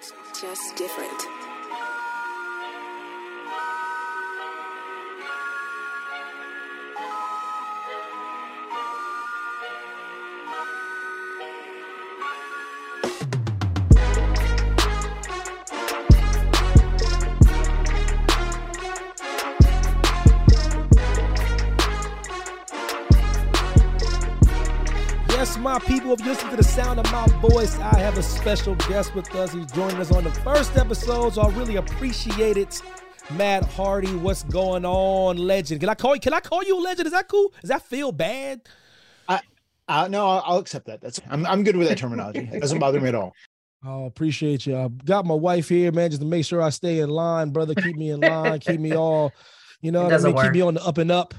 Just different. People, if you listen to the sound of my voice, I have a special guest with us. He's joining us on the first episode, so I really appreciate it. Matt Hardy, what's going on, legend? Can I call you? Can I call you a legend? Is that cool? Does that feel bad? I, no, I'll, I'll accept that. That's I'm I'm good with that terminology. It doesn't bother me at all. Oh, appreciate you. I got my wife here, man, just to make sure I stay in line, brother. Keep me in line, keep me all, you know, what I mean? keep me on the up and up.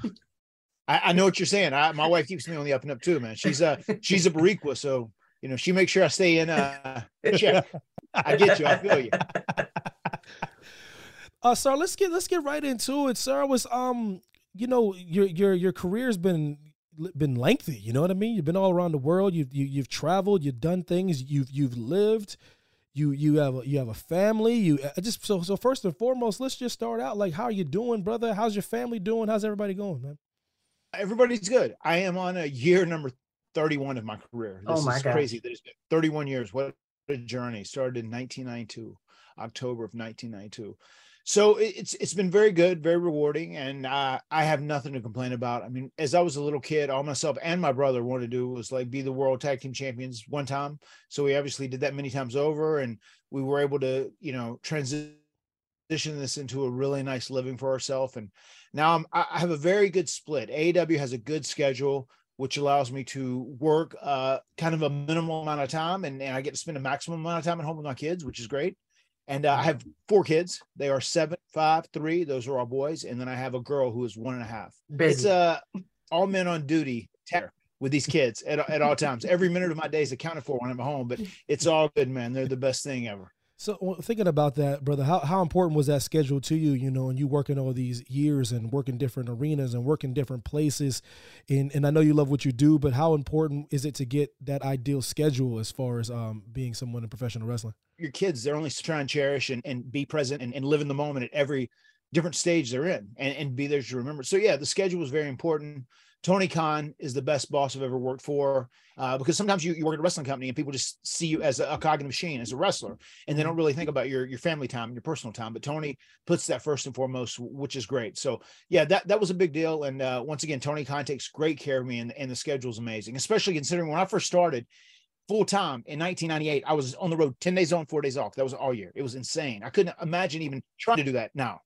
I, I know what you're saying. I, my wife keeps me on the up and up too, man. She's a she's a Boricua, so you know she makes sure I stay in. Uh, check. I get you. I feel you. Uh, sir, let's get let's get right into it. Sir, was um, you know, your your your career's been been lengthy. You know what I mean? You've been all around the world. You've you, you've traveled. You've done things. You've you've lived. You you have a, you have a family. You uh, just so so first and foremost, let's just start out. Like, how are you doing, brother? How's your family doing? How's everybody going, man? Everybody's good. I am on a year number 31 of my career. Oh This my is gosh. crazy. Been 31 years. What a journey. Started in 1992, October of 1992. So it- it's it's been very good, very rewarding, and uh, I have nothing to complain about. I mean, as I was a little kid, all myself and my brother wanted to do was like be the world tag team champions one time. So we obviously did that many times over, and we were able to, you know, transition this into a really nice living for ourselves. And now I'm, I have a very good split. AEW has a good schedule, which allows me to work uh, kind of a minimal amount of time, and, and I get to spend a maximum amount of time at home with my kids, which is great. And uh, I have four kids. They are seven, five, three. Those are all boys. And then I have a girl who is one and a half. It's Busy. uh, all men on duty with these kids at, at all times. Every minute of my day is accounted for when I'm at home, but it's all good, man. They're the best thing ever. So thinking about that, brother, how, how important was that schedule to you? You know, and you working all these years and working different arenas and working different places, and and I know you love what you do, but how important is it to get that ideal schedule as far as um being someone in professional wrestling? your kids they're only trying to cherish and, and be present and, and live in the moment at every different stage they're in and, and be there to remember so yeah the schedule was very important tony khan is the best boss i've ever worked for uh, because sometimes you, you work at a wrestling company and people just see you as a, a cog in the machine as a wrestler and they don't really think about your your family time your personal time but tony puts that first and foremost which is great. So yeah that that was a big deal and uh, once again tony khan takes great care of me and, and the schedule is amazing especially considering when i first started full time in 1998 i was on the road 10 days on four days off. That was all year. It was insane. I couldn't imagine even trying to do that now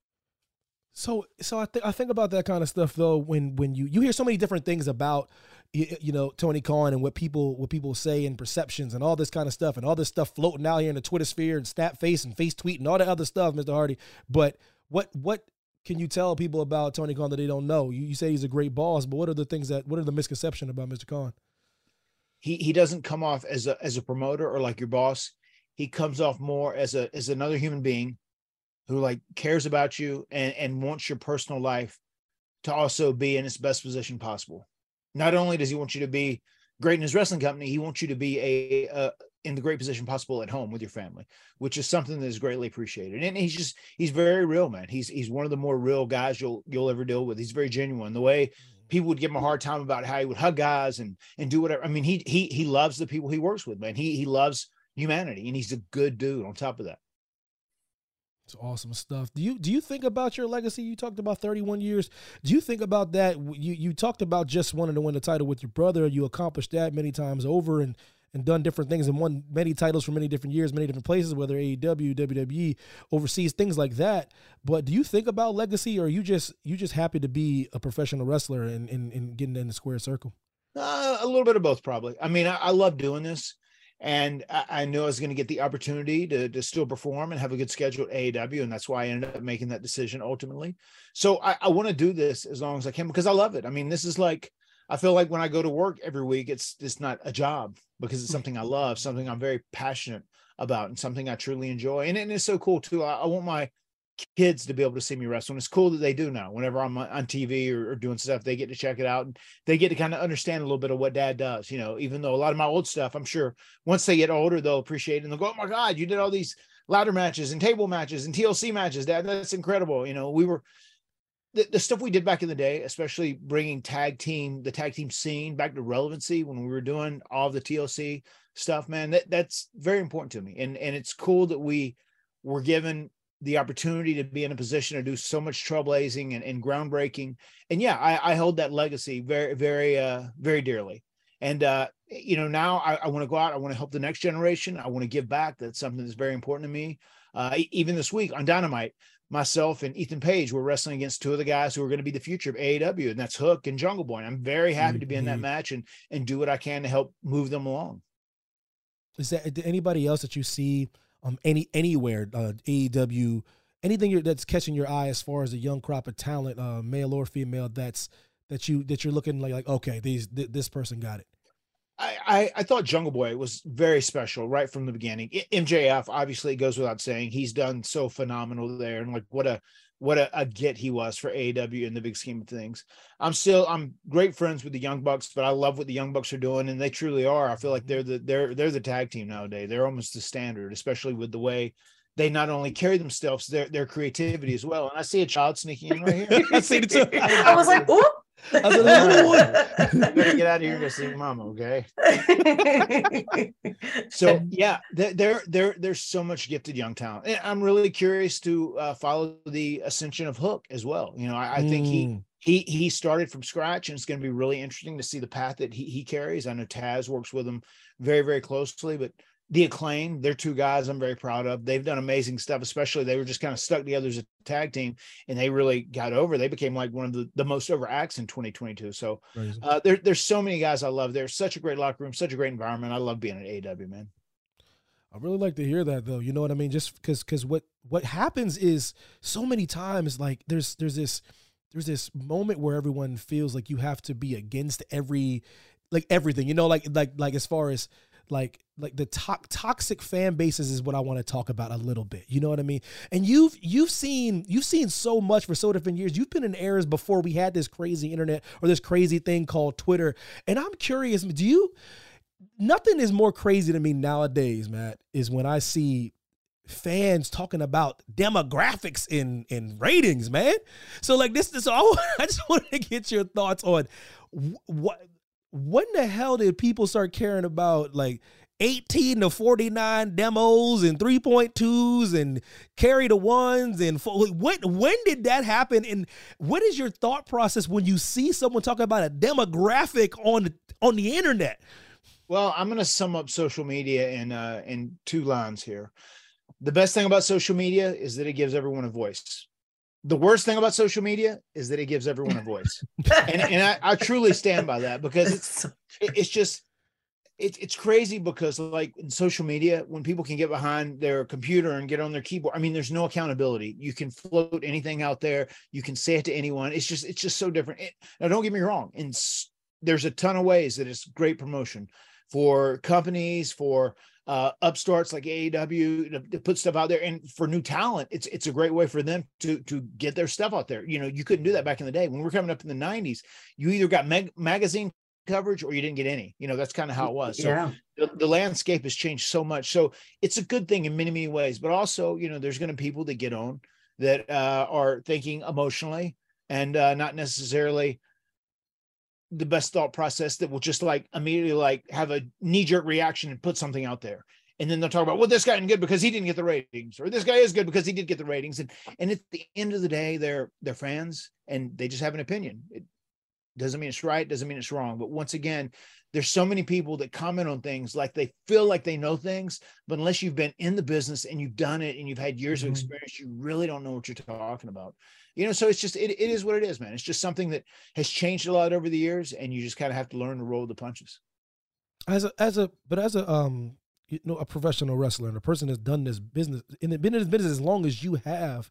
So so I think I think about that kind of stuff though when when you you hear so many different things about you, you know Tony Khan and what people what people say and perceptions and all this kind of stuff and all this stuff floating out here in the Twitter sphere and snap face and face tweet and all that other stuff, Mr. Hardy. But what what can you tell people about Tony Khan that they don't know? You, you say he's a great boss, but what are the things that what are the misconception about Mr. Khan? he he doesn't come off as a as a promoter or like your boss he comes off more as a as another human being who like cares about you and and wants your personal life to also be in its best position possible not only does he want you to be great in his wrestling company he wants you to be a, uh in the great position possible at home with your family which is something that is greatly appreciated and he's just he's very real man he's he's one of the more real guys you'll you'll ever deal with he's very genuine the way people would give him a hard time about how he would hug guys and and do whatever. I mean, he he he loves the people he works with, man. He he loves humanity, and he's a good dude. On top of that, It's awesome stuff. Do you do you think about your legacy? You talked about 31 years. Do you think about that? You you talked about just wanting to win the title with your brother. You accomplished that many times over and and done different things and won many titles for many different years, many different places, whether AEW, WWE, overseas, things like that. But do you think about legacy or you just you just happy to be a professional wrestler and, and, and getting in the square circle? uh, a little bit of both, probably. I mean, I, I love doing this, and I, I knew I was going to get the opportunity to to still perform and have a good schedule at AEW, and that's why I ended up making that decision ultimately. So I, I want to do this as long as I can because I love it. I mean, this is like I feel like when I go to work every week, it's it's not a job because it's mm-hmm. something I love, something I'm very passionate about, and something I truly enjoy. And, and it's so cool too. I, I want my kids to be able to see me wrestle. And it's cool that they do now. Whenever I'm on TV or, or doing stuff, they get to check it out and they get to kind of understand a little bit of what dad does. You know, even though a lot of my old stuff, I'm sure once they get older, they'll appreciate it and they'll go, "Oh my God, you did all these ladder matches and table matches and TLC matches. That that's incredible. You know, we were the, the stuff we did back in the day, especially bringing tag team, the tag team scene back to relevancy when we were doing all the TLC stuff, man, that that's very important to me. And and it's cool that we were given the opportunity to be in a position to do so much trailblazing and, and groundbreaking. And yeah, I, I hold that legacy very, very, uh, very dearly. And uh, you know, now I, I want to go out. I want to help the next generation. I want to give back. That's something that's very important to me. Uh, even this week on Dynamite, myself and Ethan Page were wrestling against two of the guys who are going to be the future of AEW, and that's Hook and Jungle Boy. And I'm very happy mm-hmm. to be in that mm-hmm. match and and do what I can to help move them along. Is there anybody else that you see um any anywhere uh, AEW anything that's catching your eye as far as a young crop of talent, uh, male or female, that's that you that you're looking like like okay, these th- this person got it. I, I, I thought Jungle Boy was very special right from the beginning. MJF obviously it goes without saying he's done so phenomenal there, and like what a what a, a, get he was for AEW in the big scheme of things. I'm still I'm great friends with the Young Bucks, but I love what the Young Bucks are doing, and they truly are. I feel like they're the they're they're the tag team nowadays. They're almost the standard, especially with the way they not only carry themselves, their their creativity as well. And I see a child sneaking in right here. I see it too. I was like, "Oop." I was like, you better get out of here to see mama, okay? so yeah, there, there, there's so much gifted young talent. And I'm really curious to uh, follow the ascension of Hook as well. You know, I, I think he mm. he he started from scratch, and it's going to be really interesting to see the path that he he carries. I know Taz works with him very very closely, but the Acclaimed they're two guys i'm very proud of they've done amazing stuff especially they were just kind of stuck together as a tag team and they really got over they became like one of the, the most over acts in 2022 so uh, there, there's so many guys i love there's such a great locker room such a great environment i love being at AEW man I really like to hear that though. You know what I mean? Just because because what what happens is so many times like there's there's this there's this moment where everyone feels like you have to be against every like everything. You know, like like like as far as like like the to- toxic fan bases is what I want to talk about a little bit. You know what I mean? And you've you've seen you've seen so much for so different years. You've been in eras before we had this crazy internet or this crazy thing called Twitter. And I'm curious, do you nothing is more crazy to me nowadays, Matt, is when I see fans talking about demographics in in ratings, man. So like this is all I just wanted to get your thoughts on what when the hell did people start caring about like 18 to 49 demos and 3.2s and carry the ones and when when did that happen? And what is your thought process when you see someone talking about a demographic on on the internet? Well i'm going to sum up social media in uh in two lines here. The best thing about social media is that it gives everyone a voice the worst thing about social media is that it gives everyone a voice. And, and I, I, truly stand by that because it's it's just it, it's crazy because like in social media when people can get behind their computer and get on their keyboard i mean there's no accountability. You can float anything out there. You can say it to anyone. It's just it's just so different. It, now don't get me wrong. And there's a ton of ways that it's great promotion for companies for uh, upstarts like AEW to, to, put stuff out there, and for new talent, it's it's a great way for them to to get their stuff out there. You know, you couldn't do that back in the day when we are coming up in the '90s. You either got mag- magazine coverage or you didn't get any. You know, that's kind of how it was. So yeah. the, the, landscape has changed so much. So it's a good thing in many many ways, but also you know, there's going to be people that get on that uh, are thinking emotionally and uh, not necessarily the best thought process that will just like immediately like have a knee jerk reaction and put something out there. And then they'll talk about, well, this guy isn't good because he didn't get the ratings, or this guy is good because he did get the ratings. And and at the end of the day, they're they're fans and they just have an opinion. It doesn't mean it's right, doesn't mean it's wrong. But once again, there's so many people that comment on things like they feel like they know things, but unless you've been in the business and you've done it and you've had years mm-hmm. of experience, you really don't know what you're talking about. You know so it's just it, it is what it is man. It's just something that has changed a lot over the years and you just kind of have to learn to roll the punches. As a as a but as a um you know a professional wrestler and a person that's done this business and been in this business as long as you have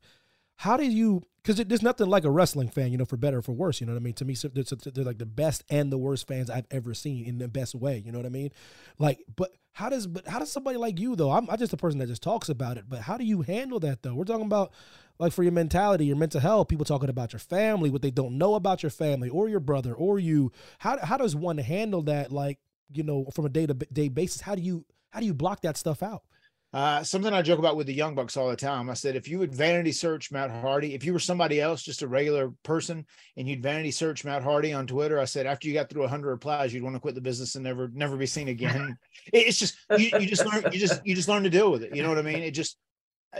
how do you because there's nothing like a wrestling fan you know for better or for worse you know what i mean to me so they're, they're, like the best and the worst fans i've ever seen in the best way you know what i mean like but how does but how does somebody like you though i'm, I'm just a person that just talks about it but how do you handle that though we're talking about like for your mentality, your mental health, people talking about your family, what they don't know about your family or your brother or you. How how does one handle that like, you know, from a day to day basis? How do you how do you block that stuff out? Uh, something I joke about with the Young Bucks all the time. I said, if you would vanity search Matt Hardy, if you were somebody else, just a regular person, and you'd vanity search Matt Hardy on Twitter, I said, after you got through 100 replies, you'd want to quit the business and never, never be seen again. it's just you, you just learn, you just, you just learn to deal with it. You know what I mean? It just,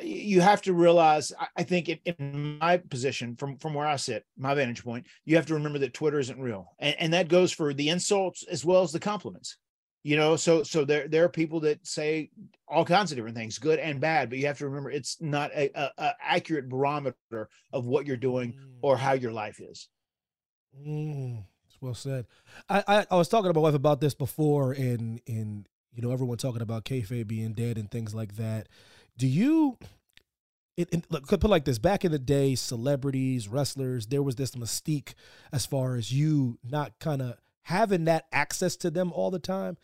you have to realize. I think in, in my position, from from where I sit, my vantage point, you have to remember that Twitter isn't real, and, and that goes for the insults as well as the compliments you know so so there there are people that say all kinds of different things good and bad but you have to remember it's not a, a, a accurate barometer of what you're doing mm. or how your life is. Mm, well said. I, I, I was talking to my wife about this before and and you know everyone talking about kayfabe being dead and things like that. Do you it, it look, put like this back in the day celebrities wrestlers there was this mystique as far as you not kind of having that access to them all the time.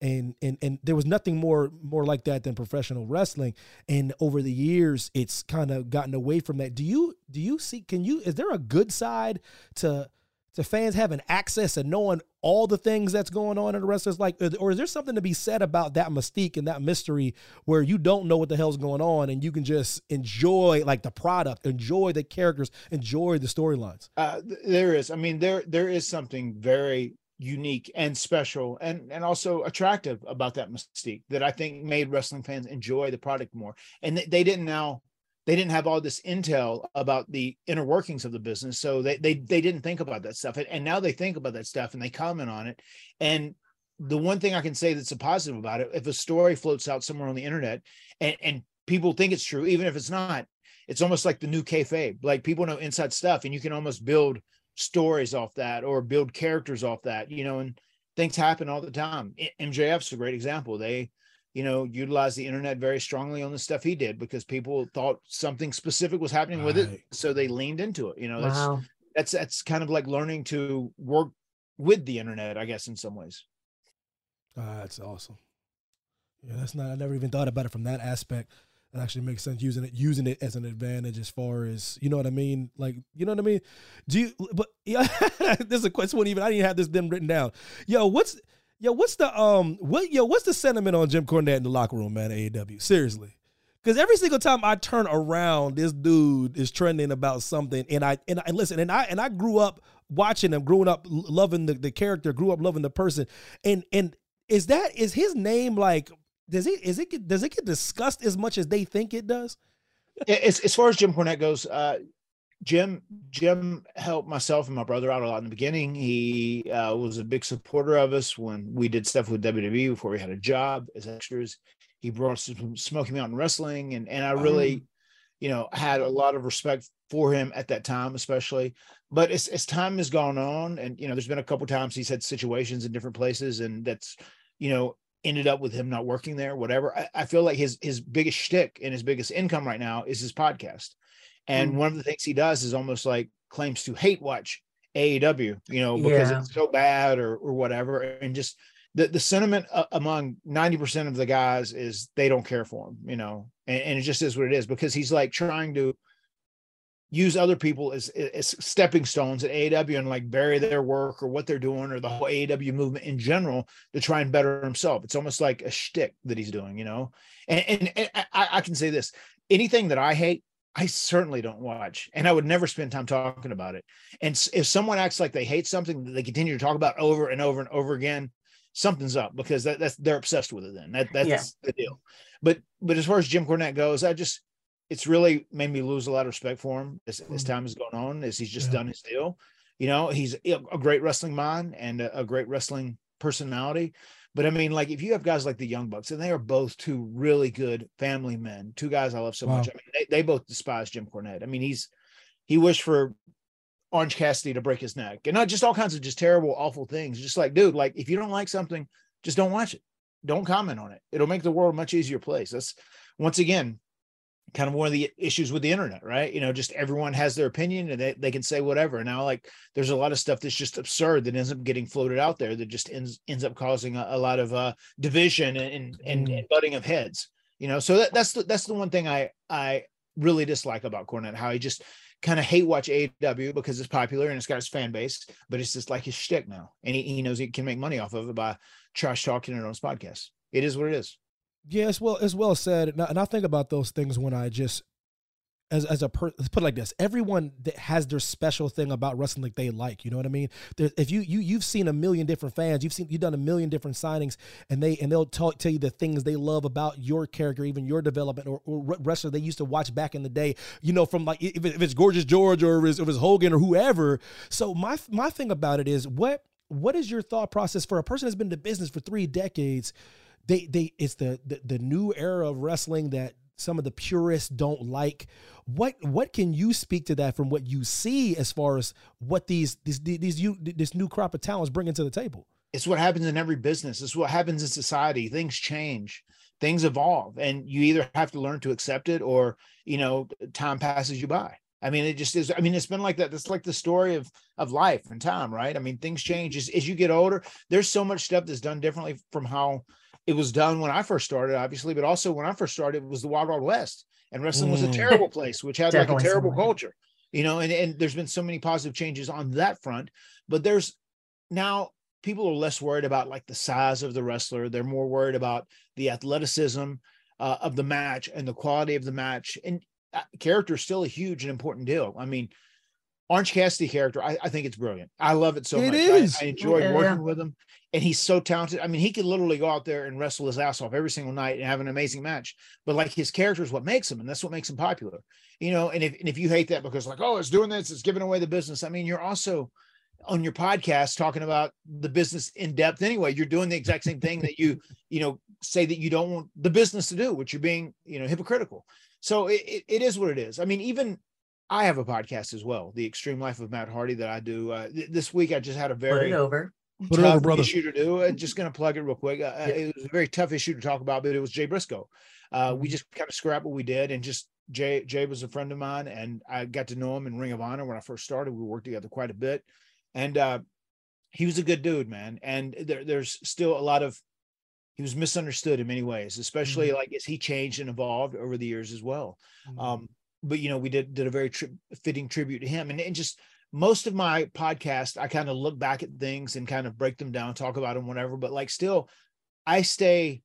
And and and there was nothing more more like that than professional wrestling. And over the years it's kind of gotten away from that. Do you do you see can you is there a good side to to fans having access and knowing all the things that's going on in the wrestlers? Like or is there something to be said about that mystique and that mystery where you don't know what the hell's going on and you can just enjoy like the product enjoy the characters enjoy the storylines? Uh, there is. I mean there there is something very unique and special and and also attractive about that mystique that I think made wrestling fans enjoy the product more. And they, didn't now they didn't have all this intel about the inner workings of the business, so they they they didn't think about that stuff. And, and now they think about that stuff and they comment on it. And the one thing I can say that's a positive about it, if a story floats out somewhere on the internet and, and people think it's true, even if it's not, it's almost like the new kayfabe. Like people know inside stuff, and you can almost build stories off that or build characters off that, you know, and things happen all the time. MJF's a great example. They, you know, utilized the internet very strongly on the stuff he did because people thought something specific was happening right. with it. So they leaned into it. You know, that's wow. that's that's kind of like learning to work with the internet, I guess, in some ways. Uh, that's awesome. Yeah, that's not I never even thought about it from that aspect it actually makes sense using it using it as an advantage as far as you know what I mean. Like you know what I mean. Do you? But yeah, this is a question. Even I didn't have this been written down. Yo, what's yo? What's the um? What yo? What's the sentiment on Jim Cornette in the locker room, man? AEW. Seriously. Because every single time I turn around, this dude is trending about something, and I and I listen, and I and I grew up watching him, growing up loving the, the character, grew up loving the person, and and is that is his name like does it is it get, does it get discussed as much as they think it does? As as far as Jim Cornette goes, uh, Jim Jim helped myself and my brother out a lot in the beginning. He uh, was a big supporter of us when we did stuff with WWE before we had a job as extras. He brought us some Smoky Mountain Wrestling, and and I really, um, you know, had a lot of respect for him at that time, especially. But as as time has gone on, and you know, there's been a couple times he's had situations in different places, and that's you know ended up with him not working there, whatever. I, I feel like his his biggest shtick and his biggest income right now is his podcast. And mm one of the things he does is almost like claims to hate watch AEW, you know, because yeah. it's so bad or or whatever. And just the, the sentiment uh, among 90% of the guys is they don't care for him, you know, and, and it just is what it is because he's like trying to use other people as, as stepping stones at AEW and like bury their work or what they're doing or the whole AEW movement in general to try and better himself. It's almost like a shtick that he's doing, you know. And, and, and I, I, can say this: anything that I hate, I certainly don't watch, and I would never spend time talking about it. And if someone acts like they hate something that they continue to talk about over and over and over again, something's up because that, that's they're obsessed with it. Then that that's yeah. the deal. But but as far as Jim Cornette goes, I just it's really made me lose a lot of respect for him as, as mm. time has gone on, as he's just yeah. done his deal. You know, he's a great wrestling mind and a, a, great wrestling personality. But I mean, like if you have guys like the Young Bucks, and they are both two really good family men, two guys I love so wow. much. I mean, they, they both despise Jim Cornette. I mean, he's he wished for Orange Cassidy to break his neck, and not just all kinds of just terrible, awful things. Just like, dude, like if you don't like something, just don't watch it. Don't comment on it. It'll make the world a much easier place. That's once again, kind of one of the issues with the internet, right? You know, just everyone has their opinion and they, they can say whatever. Now, like there's a lot of stuff that's just absurd that ends up getting floated out there that just ends ends up causing a, a lot of uh division and, and, and butting of heads. You know, so that, that's the that's the one thing I I really dislike about Cornette, how he just kind of hate watch AEW because it's popular and it's got his fan base, but it's just like his shtick now. And he, he knows he can make money off of it by trash talking it on his podcast. It is what it is. Yeah, as well as well said, and I, and I think about those things when I just as as a per, let's put it like this everyone that has their special thing about wrestling like they like you know what i mean? If you you you've seen a million different fans you've seen you've done a million different signings and they and they'll talk, tell you the things they love about your character even your development or, or wrestler they used to watch back in the day you know from like if, if it's gorgeous george or if it's, if it's hogan or whoever. So my my thing about it is what what is your thought process for a person that's been in the business for three decades they they it's the, the the new era of wrestling that some of the purists don't like. What what can you speak to that from what you see as far as what these these these you this new crop of talents bringing to the table? It's what happens in every business. It's what happens in society. Things change, things evolve, and you either have to learn to accept it or you know time passes you by. I mean, it just is. I mean, it's been like that. That's like the story of of life and time, right? I mean, things change as, as you get older. There's so much stuff that's done differently from how it was done when I first started, obviously, but also when I first started, it was the Wild Wild West, and wrestling mm. was a mm. terrible place, which had like a terrible culture, you know. And and there's been so many positive changes on that front, but there's now people are less worried about like the size of the wrestler; they're more worried about the athleticism uh, of the match and the quality of the match. And uh, character is still a huge and important deal. I mean. Orange Cassidy character, I, I, think it's brilliant. I love it so it much. Is. I, I enjoyed yeah, working with him and he's so talented. I mean, he could literally go out there and wrestle his ass off every single night and have an amazing match. But like his character is what makes him, and that's what makes him popular. You know, and if and if you hate that because like, oh, it's doing this, it's giving away the business. I mean, you're also on your podcast talking about the business in depth anyway. You're doing the exact same thing that you, you know, say that you don't want the business to do, which you're being, you know, hypocritical. So it, it is what it is. I mean, even I have a podcast as well, The Extreme Life of Matt Hardy, that I do. Uh, th- this week, I just had a very over Put tough over, issue to do. I'm just going to plug it real quick. Uh, yeah. It was a very tough issue to talk about, but it was Jay Briscoe. Uh, we mm-hmm. just kind of scrapped what we did, and just Jay. Jay was a friend of mine, and I got to know him in Ring of Honor when I first started. We worked together quite a bit, and uh, he was a good dude, man. And there, there's still a lot of he was misunderstood in many ways, especially mm-hmm. like as he changed and evolved over the years as well. Mm-hmm. Um, but you know, we did did a very tri- fitting tribute to him, and, and just most of my podcast, I kind of look back at things and kind of break them down, talk about them, whatever. But like, still, I stay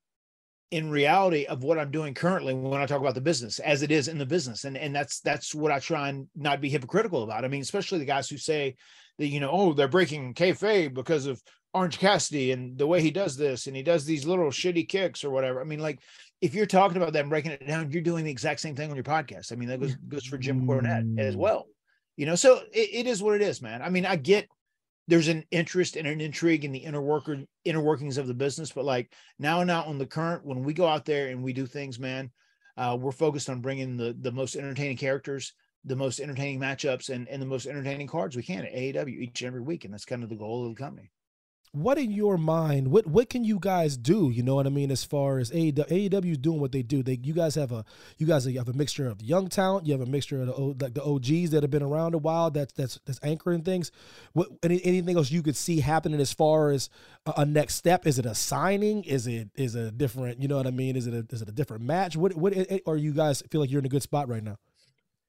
in reality of what I'm doing currently when I talk about the business as it is in the business. And, and that's, that's what I try and not be hypocritical about. I mean, especially the guys who say that, you know, oh, they're breaking kayfabe because of Orange Cassidy and the way he does this and he does these little shitty kicks or whatever. I mean, like if you're talking about that and breaking it down, you're doing the exact same thing on your podcast. I mean, that goes, goes for Jim Cornette as mm. well you know so it, it is what it is man i mean i get there's an interest and an intrigue in the inner worker inner workings of the business but like now and now on the current when we go out there and we do things man uh, we're focused on bringing the the most entertaining characters the most entertaining matchups and, and the most entertaining cards we can at AEW each and every week and that's kind of the goal of the company what in your mind what what can you guys do you know what i mean as far as AEW, is doing what they do. They you guys have a you guys have a mixture of young talent you have a mixture of the like the OGs that have been around a while that's that's that's anchoring things. What any, anything else you could see happening as far as a, a, next step? Is it a signing? Is it is it a different you know what i mean? Is it a, is it a different match? What what or you guys feel like you're in a good spot right now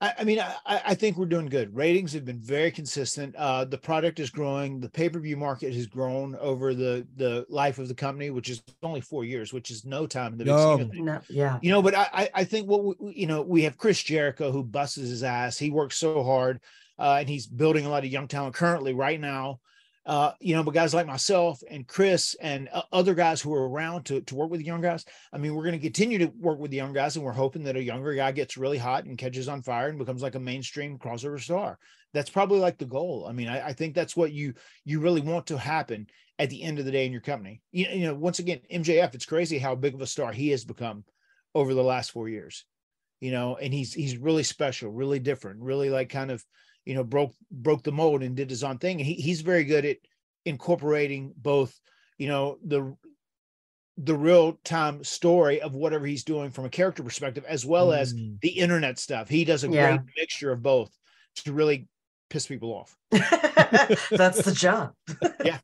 I, I mean, I, I, think we're doing good. Ratings have been very consistent. Uh, the product is growing. The pay per view market has grown over the the life of the company, which is only four years, which is no time in the no. no yeah, you know. But I I think what we, you know we have Chris Jericho who busts his ass. He works so hard, uh, and he's building a lot of young talent currently right now uh, you know, but guys like myself and Chris and uh, other guys who are around to, to work with the young guys. I mean, we're going to continue to work with the young guys, and we're hoping that a younger guy gets really hot and catches on fire and becomes like a mainstream crossover star. That's probably like the goal. I mean, I, I think that's what you you really want to happen at the end of the day in your company. You, you know, once again, MJF, it's crazy how big of a star he has become over the last four years. You know, and he's he's really special, really different, really like kind of you know broke broke the mold and did his own thing. And he, he's very good at incorporating both you know the the real time story of whatever he's doing from a character perspective as well mm. as the internet stuff. He does a yeah. great mixture of both to really piss people off. That's the job. Yeah.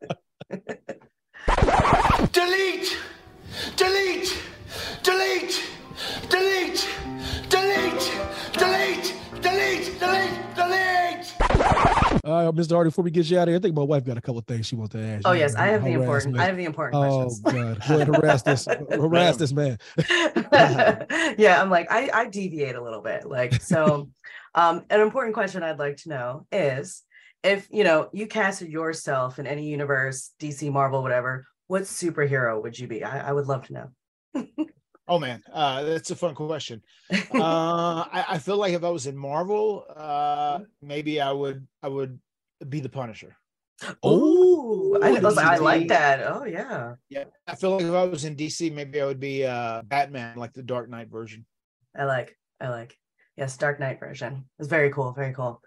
Delete! Delete! Delete! Delete delete delete delete delete delete Uh, Mr. Hardy, before we get you out of here, I think my wife got a couple of things she wants to ask. Oh you. yes, I have the important. me. I have the important Oh questions. God, go ahead, harass this, harass this man. yeah, I'm like I, I deviate a little bit. Like so, um, an important question I'd like to know is if you know you casted yourself in any universe, DC, Marvel, whatever. What superhero would you be? I, I would love to know. Oh man, uh, that's a fun question. Uh, I, I feel like if I was in Marvel, uh, maybe I would I would be the Punisher. Oh, I, Ooh, like, I like that. Oh yeah, Yeah, I feel like if I was in DC, maybe I would be uh, Batman, like the Dark Knight version. I like. I like. Yes, Dark Knight version. It's very cool. Very cool.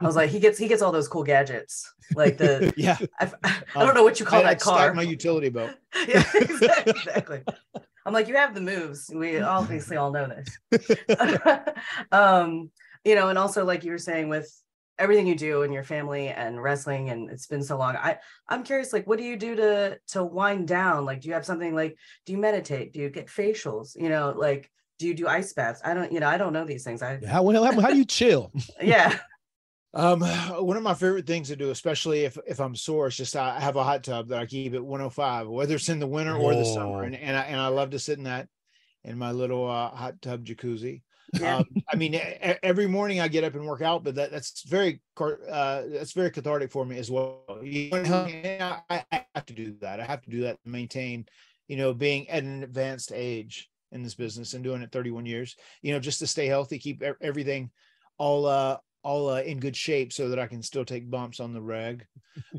I was like, he gets he gets all those cool gadgets, like the Yeah, I, I don't know what you call I, that I'd car. my utility belt. yeah, exactly, exactly. I'm like, you have the moves. We obviously all know this. um, you know, and also like you were saying with everything you do and your family and wrestling, and it's been so long. I I'm curious, like, what do you do to to wind down? Like, do you have something like, do you meditate? Do you get facials? You know, like, do you do ice baths? I don't, you know, I don't know these things. I How, how, how do you chill? yeah. Um, one of my favorite things to do, especially if if I'm sore, is just I have a hot tub that I keep at 105, whether it's in the winter or the summer, Oh. and and I, and I love to sit in that in my little uh, hot tub jacuzzi. Yeah. Um, I mean, every morning I get up and work out, but that, that's very uh, that's very cathartic for me as well. You know, I, I I have to do that. I have to do that to maintain, you know, being at an advanced age in this business and doing it 31 years. You know, just to stay healthy, keep everything all uh all uh, in good shape so that I can still take bumps on the reg.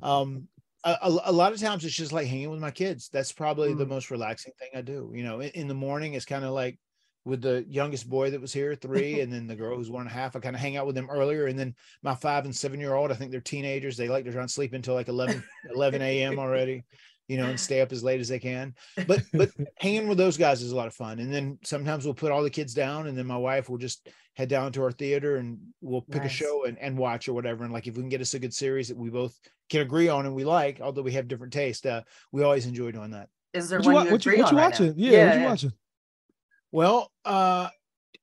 Um, a, a, lot of times it's just like hanging with my kids. That's probably the Mm. most relaxing thing I do. You know, in, in the morning it's kind of like with the youngest boy that was here, three, and then the girl who's one and a half. I kind of hang out with them earlier, and then my five and seven year old. I think they're teenagers. They like to try and sleep until like 11, 11 a.m. already. You know, and stay up as late as they can. But but hanging with those guys is a lot of fun. And then sometimes we'll put all the kids down, and then my wife will just head down to our theater and we'll pick a show and, and watch or whatever. And like if we can get us a good series that we both can agree on and we like, although we have different taste, uh, we always enjoy doing that. Is there What you, one you what you, agree what you on right now? watching? Yeah, what you watching? Well, uh,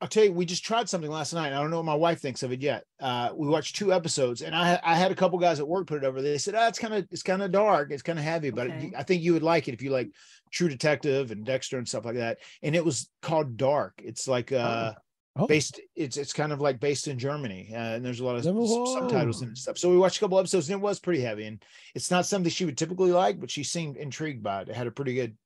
I'll tell you, we just tried something last night. I don't know what my wife thinks of it yet. Uh, we watched two episodes, and I I had a couple guys at work put it over. They said, "Ah, it's kind of it's kind of dark, it's kind of heavy, but Okay. I think you would like it if you like True Detective and Dexter and stuff like that." And it was called Dark. It's like uh, Oh, based. It's it's kind of like based in Germany, uh, and there's a lot of Never- s- subtitles and stuff. So we watched a couple episodes, and it was pretty heavy. And it's not something she would typically like, but she seemed intrigued by it. It had a pretty good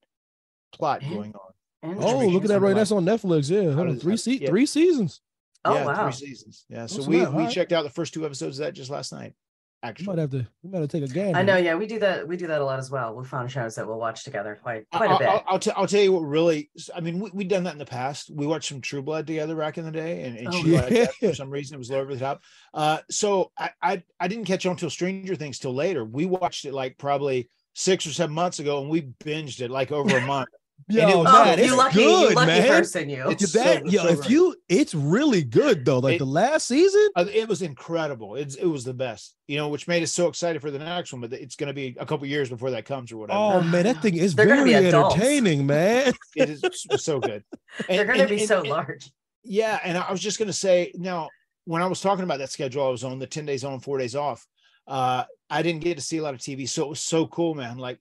plot Yeah. going on. oh, look at that right. That's on Netflix. Yeah, How hold on. does- three how- se- yeah. three seasons. Oh yeah, wow. three seasons. Yeah, so What's we we checked out the first two episodes of that just last night. You Actually, might have to. You might have to take a gander. I know, yeah, we do that. We do that a lot as well. We found shows that we'll watch together quite I- quite a I'll, bit. I'll, I'll, t- I'll tell you what really. I mean, we, we've done that in the past. We watched some True Blood together back in the day, and, and Oh, she yeah. liked that for some reason. It was low over the top. Uh, so I, I I didn't catch on till Stranger Things till later. We watched it like probably six or seven months ago, and we binged it like over a month. Yo, it- oh, man, you it's lucky, good, you lucky man. person, you. It's If so- that, it's yo, so if great. you, it's really good though. Like It- the last season. It was incredible. It's it was the best, you know, which made us so excited for the next one. But it's going to be a couple years before that comes or whatever. Oh man, that thing is very entertaining, man. It is so good. They're going to be and- so and- large. Yeah, and I was just going to say now when I was talking about that schedule I was on, the 10 days on, 4 days off, uh I didn't get to see a lot of TV, so it was so cool, man. Like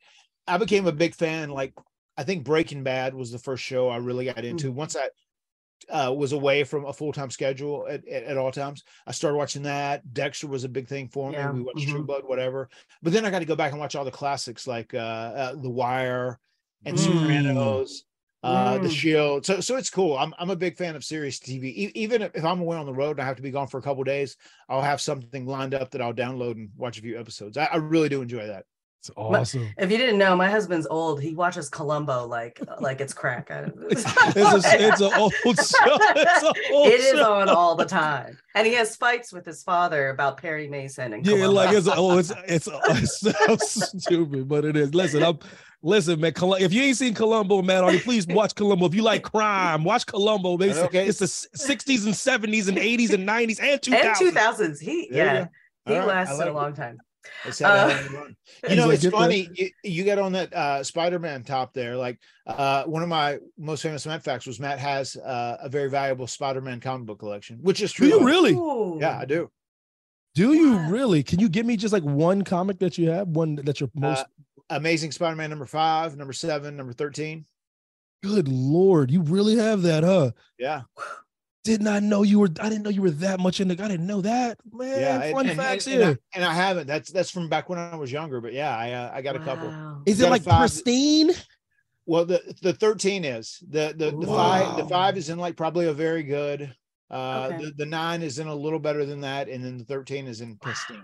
I became a big fan like I think Breaking Bad was the first show I really got into. Once I uh, was away from a full-time schedule at, at, at all times. I started watching that. Dexter was a big thing for me. Yeah, We watched True mhm. Blood, whatever. But then I got to go back and watch all the classics like uh, uh The Wire and Mm. Sopranos, uh, The Mm. Shield. So so it's cool. I'm I'm a big fan of series TV. E- even if I'm away on the road and I have to be gone for a couple days, I'll have something lined up that I'll download and watch a few episodes. I, I really do enjoy that. It's awesome. If you didn't know, my husband's old. He watches Columbo like uh, like it's crack. I don't- It's a, it's an old show. It's an old It is show. on all the time, and he has fights with his father about Perry Mason and Yeah, oh, Columbo. like it's oh, it's it's it sounds stupid, but it is. Listen, I'm listen, man. Col- if you ain't seen Columbo, man, Artie, please watch Columbo. If you like crime, watch Columbo. Baby. Okay. It's the '60s and '70s and '80s and '90s and 2000s. and two thousands. He There you yeah, he All right, I lasted like a it. long time. Let's Uh, hell of a run. You know, it's funny. You, you get on that uh, Spider-Man top there. Like uh, one of my most famous Matt facts was Matt has uh, a very valuable Spider-Man comic book collection, which is true. Do you really? Ooh. Yeah, I do. Do you Wow. really? Can you give me just like one comic that you have? One that you're most Uh, Amazing Spider-Man number five, number seven, number 13. good lord. You really have that, huh? Yeah. Did not know you were I didn't know you were that much into I didn't know that. Man, Yeah. and- fun and, facts and, and here. I, and I haven't. That's that's from back when I was younger. But yeah, I uh, I got a couple. Wow. Is it like five- pristine? Well, the the 13 is the the the five the five is in like probably a very good. Uh, Okay. the, the nine is in a little better than that, and then the 13 is in pristine.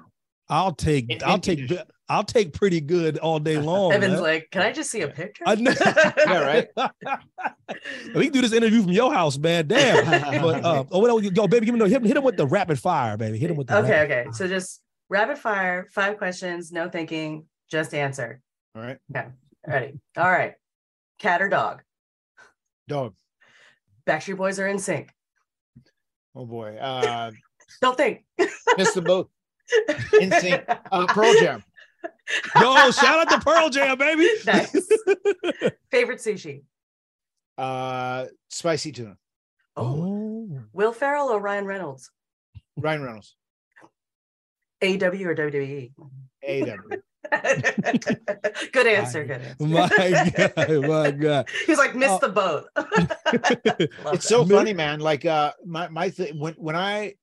I'll take In- I'll in take condition. I'll take pretty good all day long. Evan's man. like, can I just see a picture? I know. Yeah, right. we can do this interview from your house, man. Damn. But uh, oh, well, yo, baby, give me no hit, hit him with the rapid fire, baby. Hit him with the okay, rapid- okay. So just rapid fire, five questions, no thinking, just answer. All right, Yeah. Ready? All right. Cat or dog? dog. Backstreet Boys are NSYNC. Oh boy, uh, Don't think. missed them both. Instinct. Uh, Pearl Jam. Yo, shout out to Pearl Jam, baby. Nice. Favorite sushi? Uh, spicy tuna. Oh. Oh. Will Ferrell or Ryan Reynolds? Ryan Reynolds. AEW or WWE? AEW. good answer. Good answer. My God, my God. He's like, missed Oh. the boat. It's that. so Mi- funny, man. Like uh my my th- when when I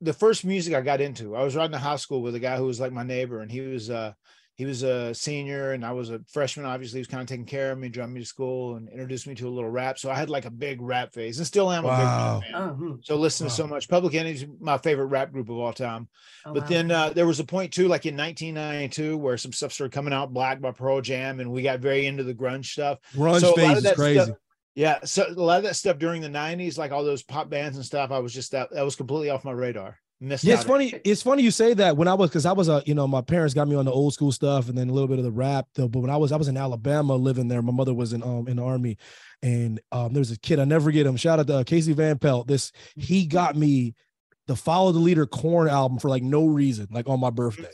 the first music I got into, I was riding to high school with a guy who was like my neighbor, and he was uh he was a senior and I was a freshman. Obviously, he was kind of taking care of me, drove me to school, and introduced me to a little rap. So I had like a big rap phase, and still am a big rap fan. Oh, hmm. So listen Wow. to so much. Public Enemy's my favorite rap group of all time. Oh, But wow. then uh, there was a point too, like in 1992, where some stuff started coming out, Black by Pearl Jam, and we got very into the grunge stuff. Grunge So a phase is crazy. stuff- Yeah, so a lot of that stuff during the 90s, like all those pop bands and stuff, I was just that that was completely off my radar. Missed Yeah, it's funny. It's funny you say that. When I was, because I was a, you know, my parents got me on the old school stuff, and then a little bit of the rap. Though, but when I was, I was in Alabama living there. My mother was in um in the army, and um there was a kid I never forget him. Shout out to uh, Casey Van Pelt. This he got me the Follow the Leader Korn album for like no reason, like on my birthday,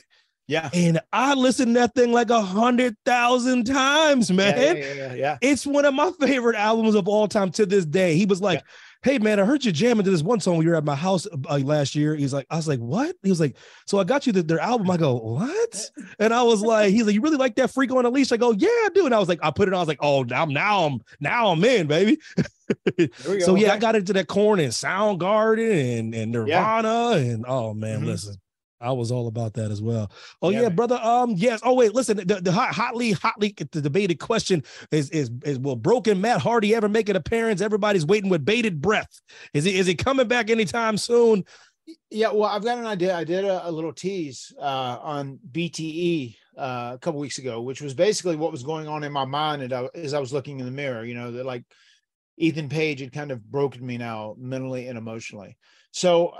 Yeah. and I listened to that thing like a hundred thousand times, man. Yeah, yeah, yeah, yeah. It's one of my favorite albums of all time to this day. He was like, "Hey man, I heard you jamming to this one song you were at my house uh, last year." He's like, "I was like, what?" He was like, "So I got you the, their album." I go, "What?" And I was like, "He's like, you really like that Freak on a Leash?" I go, "Yeah, I do." And I was like, I put it on. I was like, "Oh, now, now I'm now I'm in, baby." There we go. so yeah, I got into that Korn and Soundgarden and and Nirvana and oh man, Mhm. listen. I was all about that as well. Oh Yeah, yeah, brother. Um, yes. Oh wait, listen. The, the hot, hotly, hotly the debated question is is is will broken Matt Hardy ever make an appearance? Everybody's waiting with bated breath. Is he is he coming back anytime soon? Yeah, well, I've got an idea. I did a, a little tease uh, on BTE uh, a couple weeks ago, which was basically what was going on in my mind and I, as I was looking in the mirror. You know, that like Ethan Page had kind of broken me now mentally and emotionally. So,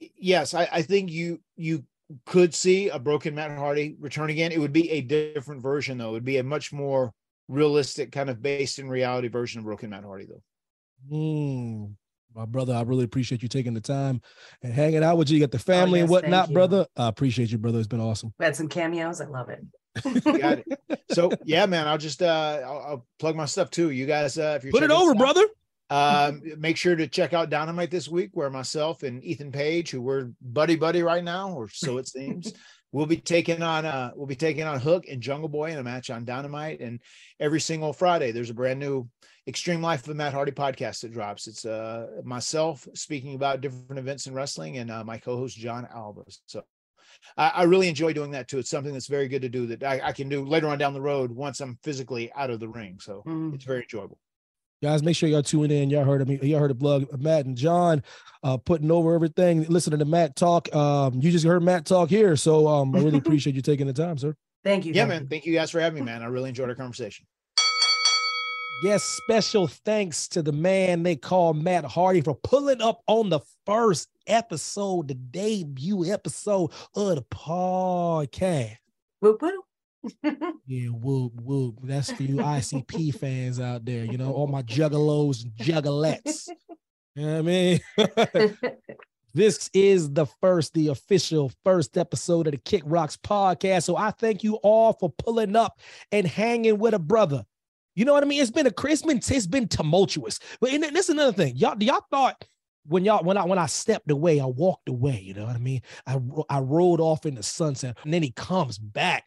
yes, I, I think you you could see a broken Matt Hardy return again. It would be a different version, though. It would be a much more realistic, kind of based in reality version of broken Matt Hardy, though. Hmm. My brother, I really appreciate you taking the time and hanging out with you. You got the family and Oh, yes, thank whatnot, brother. I appreciate you, brother. It's been awesome. We had some cameos. I love it. Got it. So yeah, man, I'll just uh I'll, I'll plug my stuff too. You guys, uh, if you're Put it over, this out, brother. Um, make sure to check out Dynamite this week, where myself and Ethan Page, who we're buddy buddy right now, or so it seems, we'll be taking on uh we'll be taking on Hook and Jungle Boy in a match on Dynamite. And every single Friday, there's a brand new Extreme Life of Matt Hardy podcast that drops. It's uh myself speaking about different events in wrestling and uh, my co-host Jon Alba. So I, I really enjoy doing that too. It's something that's very good to do that I, I can do later on down the road once I'm physically out of the ring. So Mhm. it's very enjoyable. Guys, make sure y'all tune in. Y'all heard of me. Y'all heard of Blug, Matt and John uh, putting over everything. Listening to Matt talk. Um, you just heard Matt talk here. So um, I really appreciate you taking the time, sir. Thank you. Yeah, thank man. you. Thank you guys for having me, man. I really enjoyed our conversation. Yes, special thanks to the man they call Matt Hardy for pulling up on the first episode, the debut episode of the podcast. Whoop, whoop. Yeah, whoop, whoop. That's for you ICP fans out there, you know, all my juggalos and juggalettes. You know what I mean? This is the first, the official first episode of the Kick Rocks podcast. So I thank you all for pulling up and hanging with a brother. You know what I mean? It's been a been, it's been tumultuous. But and that's another thing. Y'all, y'all thought when y'all when I when I stepped away, I walked away. You know what I mean? I I rolled off in the sunset, and then he comes back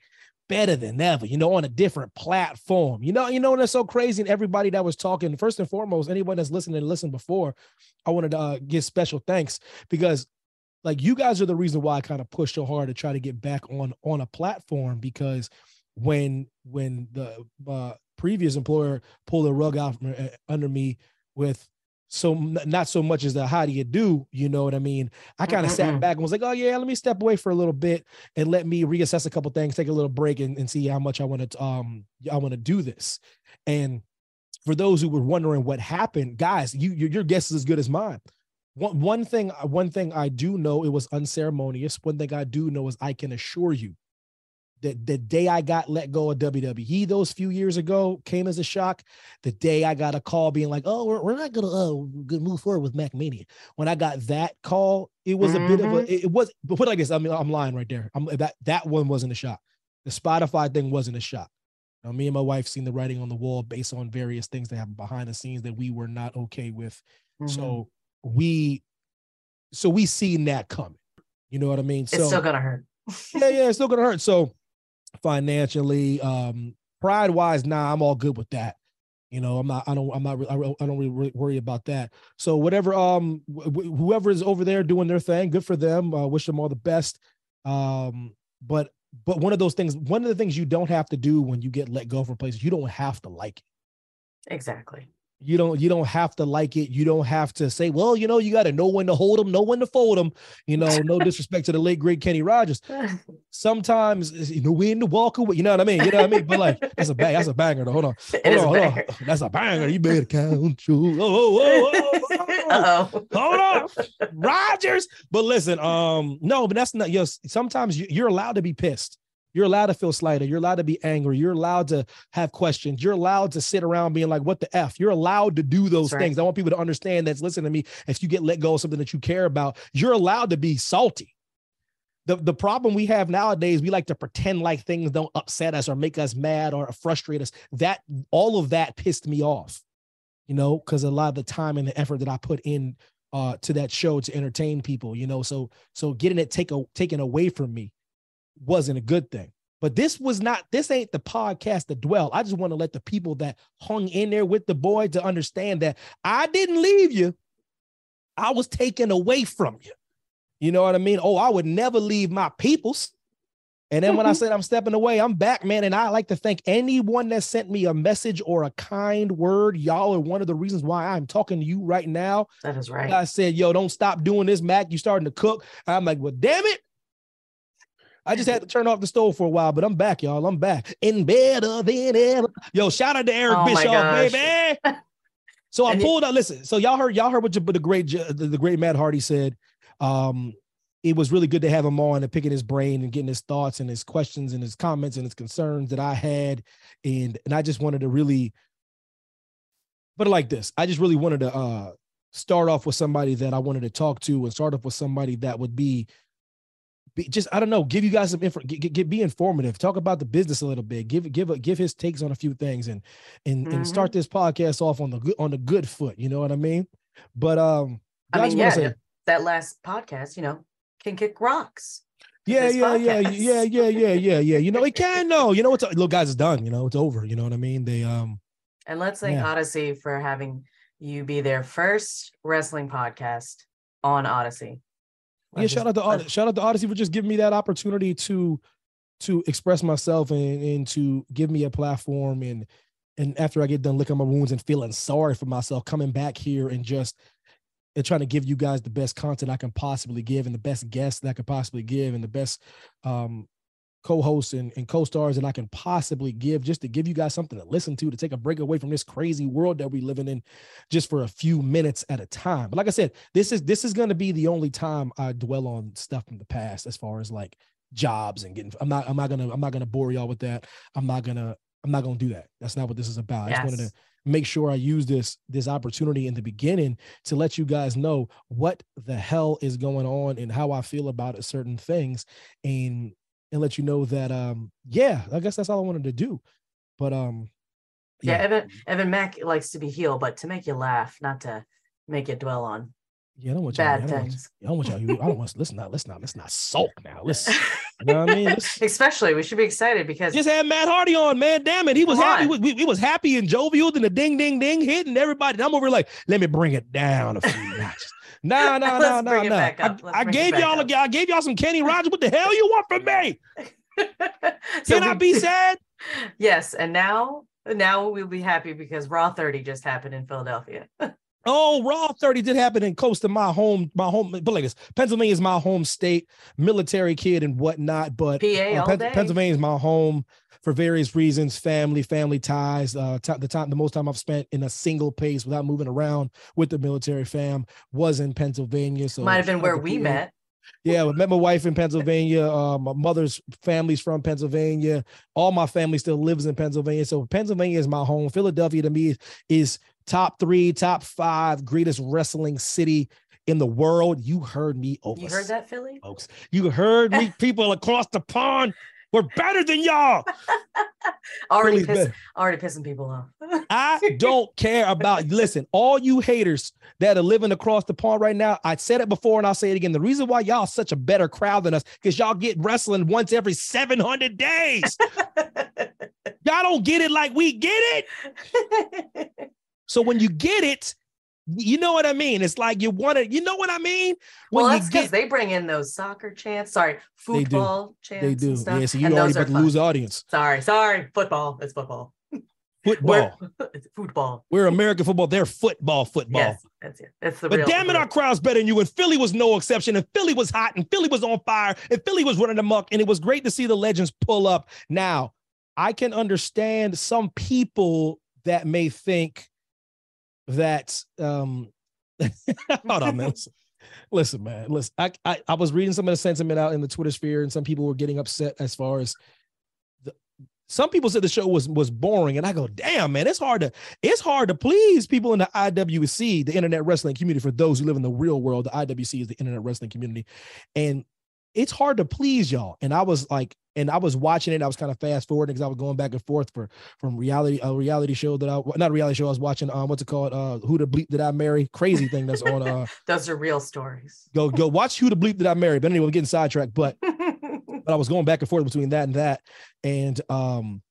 better than ever. You know, on a different platform. You know, you know, and that's so crazy. And everybody that was talking, first and foremost, anyone that's listening and listened before, I wanted to uh, give special thanks because like you guys are the reason why I kind of pushed so hard to try to get back on on a platform because when when the uh, previous employer pulled the rug out from, uh, under me with so not so much as the how do you do, you know what I mean? I kind of sat back and was like, oh yeah, let me step away for a little bit and let me reassess a couple things, take a little break and, and see how much I want to um I want to do this. And for those who were wondering what happened, guys, you your, your guess is as good as mine. One one thing one thing I do know it was unceremonious. One thing I do know is I can assure you the, the day I got let go of WWE those few years ago came as a shock. The day I got a call being like, "Oh, we're, we're not gonna uh, move forward with MacMania." When I got that call, it was mm-hmm. a bit of a. Mm-hmm. It, was, but put like this. I mean, I'm lying right there. I'm that that one wasn't a shock. The Spotify thing wasn't a shock. Now, me and my wife seen the writing on the wall based on various things that happened behind the scenes that we were not okay with. Mm-hmm. So we, so we seen that coming. You know what I mean? It's still gonna hurt. yeah, yeah, it's still gonna hurt. So financially. Um, pride wise, nah, I'm all good with that. You know, I'm not, I don't, I'm not, I don't really worry about that. So whatever, um, wh- whoever is over there doing their thing, good for them. Uh, wish them all the best. Um, but, but one of those things, one of the things you don't have to do when you get let go from places, you don't have to like it. Exactly you don't you don't have to like it. You don't have to say well you know you got to know when to hold them know when to fold them you know no disrespect to the late great kenny rogers. Sometimes you know when to walk away you know what i mean? You know what i mean? But like that's a bang that's a banger though. Hold on. Hold on hold on. that's a banger. You better count you oh, oh, oh, oh, oh. hold on. Rogers? But listen um no but that's not yes sometimes you're allowed to be pissed you're allowed to feel slighted. You're allowed to be angry. You're allowed to have questions. You're allowed to sit around being like, what the F? You're allowed to do those things. I want people to understand that's listen to me. If you get let go of something that you care about, you're allowed to be salty. The, the problem we have nowadays, we like to pretend like things don't upset us or make us mad or frustrate us. That all of that pissed me off, you know, because a lot of the time and the effort that I put in uh, to that show to entertain people, you know, so so getting it take a, taken away from me wasn't a good thing. But this was not, this ain't the podcast to dwell. I just want to let the people that hung in there with the boy to understand that I didn't leave you. I was taken away from you. You know what I mean? Oh, I would never leave my peoples. And then when I mm-hmm. said I'm stepping away, I'm back, man. And I like to thank anyone that sent me a message or a kind word. Y'all are one of the reasons why I'm talking to you right now. That is right. I said, yo, don't stop doing this, Mac. You starting to cook. I'm like, well, damn it. I just had to turn off the stove for a while, but I'm back, y'all. I'm back in better than ever. Yo, shout out to Eric oh Bischoff, baby. So I pulled out. Listen, so y'all heard y'all heard what the great the great Matt Hardy said. Um, it was really good to have him on and picking his brain and getting his thoughts and his questions and his comments and his concerns that I had, and and I just wanted to really, put it like this. I just really wanted to uh start off with somebody that I wanted to talk to and start off with somebody that would be be, just I don't know, give you guys some info, get, get, be informative, talk about the business a little bit, give give a, give his takes on a few things, and and mm-hmm. and start this podcast off on the good on the good foot. You know what I mean? But um, I mean, yeah, say, that last podcast, you know, can kick rocks. Yeah, yeah, yeah, yeah, yeah, yeah, yeah, yeah. You know, it can no. You know, it's look, guys, it's done. You know, it's over. You know what I mean? They um. And let's thank yeah. Odyssey for having you be their first wrestling podcast on Odyssey yeah, shout out to Odyssey. Shout out to Odyssey for just giving me that opportunity to to express myself and, and to give me a platform and and after I get done licking my wounds and feeling sorry for myself, coming back here and just and trying to give you guys the best content I can possibly give and the best guests that I could possibly give and the best um, co-hosts and, and co-stars that I can possibly give just to give you guys something to listen to, to take a break away from this crazy world that we're living in just for a few minutes at a time. But like I said, this is this is gonna be the only time I dwell on stuff from the past as far as like jobs and getting I'm not I'm not gonna I'm not gonna bore y'all with that. I'm not gonna I'm not gonna do that. That's not what this is about. Yes. I just wanted to make sure I use this this opportunity in the beginning to let you guys know what the hell is going on and how I feel about certain things. And and let you know that um yeah i guess that's all i wanted to do but um yeah, yeah evan evan mack likes to be healed but to make you laugh not to make you dwell on Yeah, I don't want y'all. Bad I don't want, things. I don't want y'all. I don't want. Let's not. Let's not. Let's not sulk now. Let's. You know what I mean? Let's, Especially, we should be excited because just had Matt Hardy on, man. Damn it, he was happy. We, we, we was happy and jovial, and the ding, ding, ding hitting everybody. And I'm over like, let me bring it down a few notches. Nah, nah, nah, nah, nah. I, I gave y'all, up. a, I gave y'all some Kenny Rogers. What the hell you want from me? So Can I be sad? Yes, and now now we'll be happy because Raw 30 just happened in Philadelphia. Oh, Raw 30 did happen in close to my home, my home, but like this, Pennsylvania is my home state, military kid and whatnot. But uh, Pen- Pennsylvania is my home for various reasons, family, family ties. Uh, ti- the time, the most time I've spent in a single place without moving around with the military fam was in Pennsylvania. So Might have been where we PA. met. Yeah, I met my wife in Pennsylvania. Uh, my mother's family's from Pennsylvania. All my family still lives in Pennsylvania. So Pennsylvania is my home. Philadelphia to me is, is top three, top five greatest wrestling city in the world. You heard me over. You heard that, Philly? folks. You heard me. People across the pond were better than y'all. Already piss, already pissing people off. I don't care about listen, all you haters that are living across the pond right now. I said it before and I'll say it again. The reason why y'all such a better crowd than us, because y'all get wrestling once every 700 days. y'all don't get it like we get it. So when you get it, you know what I mean. It's like you want to, you know what I mean? When well, that's because get they bring in those soccer chants. Sorry, They do. football chants. they do. And stuff, Yeah, so you and already about to lose audience. Sorry, sorry. Football. It's football. Football. We're, it's football. We're American football. They're football, football. Yes, that's it. It's the But real. damn it, the our crowd's better than you. And Philly was no exception. And Philly was hot. And Philly was on fire. And Philly was running amok. And it was great to see the legends pull up. Now, I can understand some people that may think that um hold on, man. Listen, listen, man. Listen, I, I I was reading some of the sentiment out in the Twitter sphere, and some people were getting upset as far as the some people said the show was was boring, and I go, damn, man, it's hard to it's hard to please people in the IWC, the Internet Wrestling community. For those who live in the real world, the IWC is the Internet Wrestling community, and it's hard to please y'all. And I was like, and I was watching it. I was kind of fast forwarding because I was going back and forth for from reality a reality show that I not a reality show. I was watching. Um, what's it called? Uh, Who the bleep did I marry? Crazy thing that's on. Uh, Those are real stories. go go watch Who the bleep did I marry? But anyway, we're getting sidetracked. But but I was going back and forth between that and that, and um,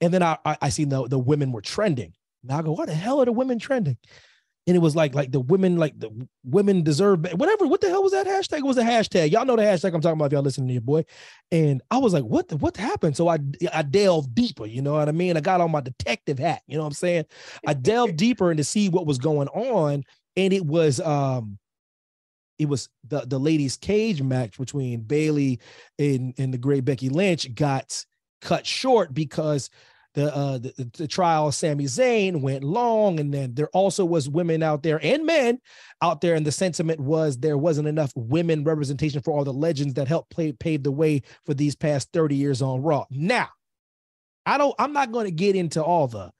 and then I I, I seen the the women were trending. Now I go, what the hell are the women trending? And it was like like the women like the women deserve whatever. What the hell was that hashtag? It was a hashtag. Y'all know the hashtag I'm talking about. If y'all listening to your boy, and I was like, what the, what happened? So I I delved deeper. You know what I mean? I got on my detective hat. You know what I'm saying? I delved deeper and to see what was going on, and it was um it was the the ladies cage match between Bailey and and the great Becky Lynch got cut short because the uh the, the- trial of Sami Zayn went long and then there also was women out there and men out there and the sentiment was there wasn't enough women representation for all the legends that helped play pave the way for these past 30 years on Raw. Now, I don't I'm not going to get into all the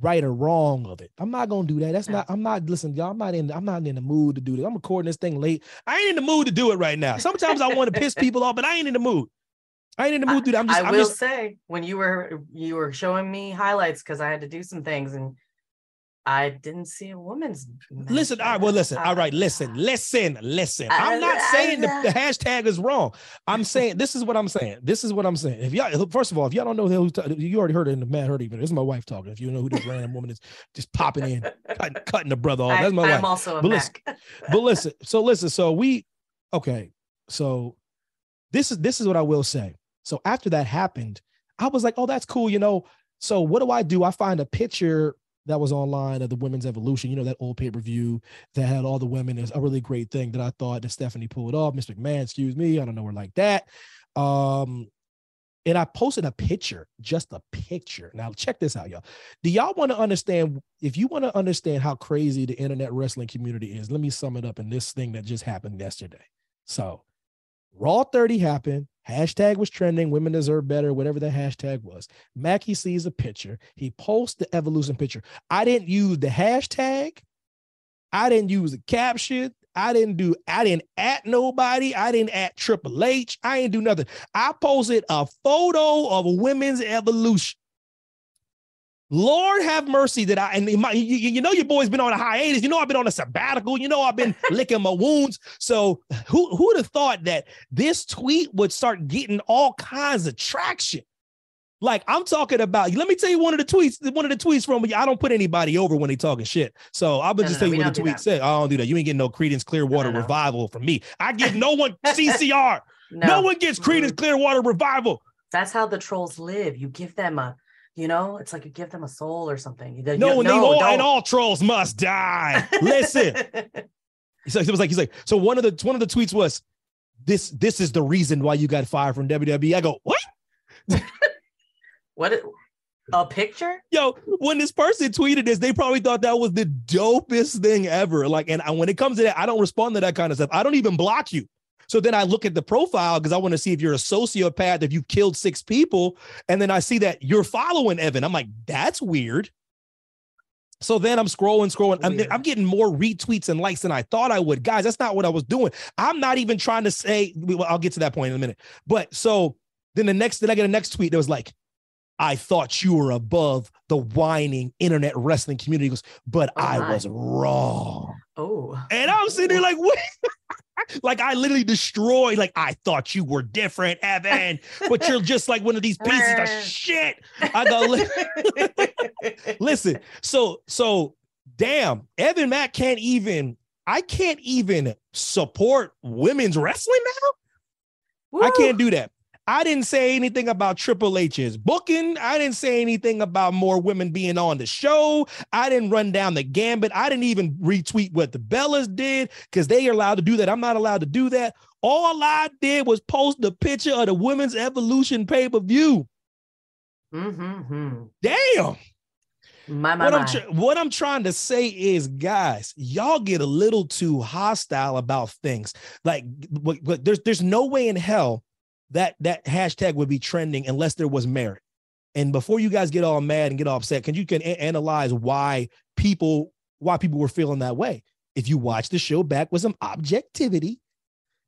right or wrong of it. I'm not gonna do that. That's not. I'm not. Listen, y'all. I'm not in. I'm not in the mood to do this. I'm recording this thing late. I ain't in the mood to do it right now. Sometimes I want to piss people off, but I ain't in the mood. I ain't in the mood that. I'm just. I I'm will just. say when you were you were showing me highlights because I had to do some things and I didn't see a woman's. match Listen, all right. Well, listen. All right. Listen. Listen. Listen. I'm not saying the, the hashtag is wrong. I'm saying this is what I'm saying. This is what I'm saying. If y'all, first of all, if y'all don't know who, you already heard it in the Matt Heard even. This is my wife talking. If you know who this random woman is, just popping in, cutting, cutting the brother off. That's my wife. I'm also a But listen, but listen, so listen, so we okay, so this is this is what I will say. So after that happened, I was like, oh, that's cool, you know. So what do I do? I find a picture that was online of the women's evolution, you know, that old pay-per-view that had all the women. It's a really great thing that I thought that Stephanie pulled off. Miss McMahon, excuse me, I don't know her like that. Um, and I posted a picture, just a picture. Now check this out, y'all. Do y'all want to understand? If you want to understand how crazy the internet wrestling community is, let me sum it up in this thing that just happened yesterday. So, Raw 30 happened. Hashtag was trending. Women deserve better. Whatever the hashtag was. Mackie sees a picture. He posts the evolution picture. I didn't use the hashtag. I didn't use the caption. I didn't do, I didn't at nobody. I didn't at Triple H. I didn't do nothing. I posted a photo of women's evolution. Lord have mercy that I and my, you, you know your boy's been on a hiatus. You know I've been on a sabbatical. You know I've been licking my wounds. So who who would have thought that this tweet would start getting all kinds of traction? Like I'm talking about. Let me tell you one of the tweets. One of the tweets from me. I don't put anybody over when they talking shit. So I'm gonna No, just no, tell no, you what the tweet said. I don't do that. You ain't getting no Creedence Clearwater No, revival from me. I give no one CCR. No, no. one gets Creedence. Clearwater revival. That's how the trolls live. You give them a, you know, it's like you give them a soul or something. You, No, you, and they all and all trolls must die. Listen. So it was like he's like so one of the one of the tweets was this this is the reason why you got fired from WWE. I go what? what? A picture? Yo, when this person tweeted this, they probably thought that was the dopest thing ever. Like, and I, when it comes to that, I don't respond to that kind of stuff. I don't even block you. So then I look at the profile because I want to see if you're a sociopath, if you killed six people, and then I see that you're following Evan. I'm like, that's weird. So then I'm scrolling, scrolling. I'm, I'm getting more retweets and likes than I thought I would. Guys, that's not what I was doing. I'm not even trying to say, well, I'll get to that point in a minute. But so then the next, then I get a next tweet that was like, I thought you were above the whining internet wrestling community. He goes, but Oh I was wrong. Oh. And I'm sitting there like, what? Like I literally destroyed. Like I thought you were different, Evan, but you're just like one of these pieces of shit. I go, listen. So so damn, Evan Mack can't even. I can't even support women's wrestling now. I can't do that. I didn't say anything about Triple H's booking. I didn't say anything about more women being on the show. I didn't run down the gambit. I didn't even retweet what the Bellas did because they are allowed to do that. I'm not allowed to do that. All I did was post the picture of the Women's Evolution pay per view. Mm-hmm. Damn. My, my, What I'm tr- what I'm trying to say is, guys, y'all get a little too hostile about things. Like, there's there's no way in hell that that hashtag would be trending unless there was merit. And before you guys get all mad and get all upset, can you can a- analyze why people why people were feeling that way? If you watch the show back with some objectivity,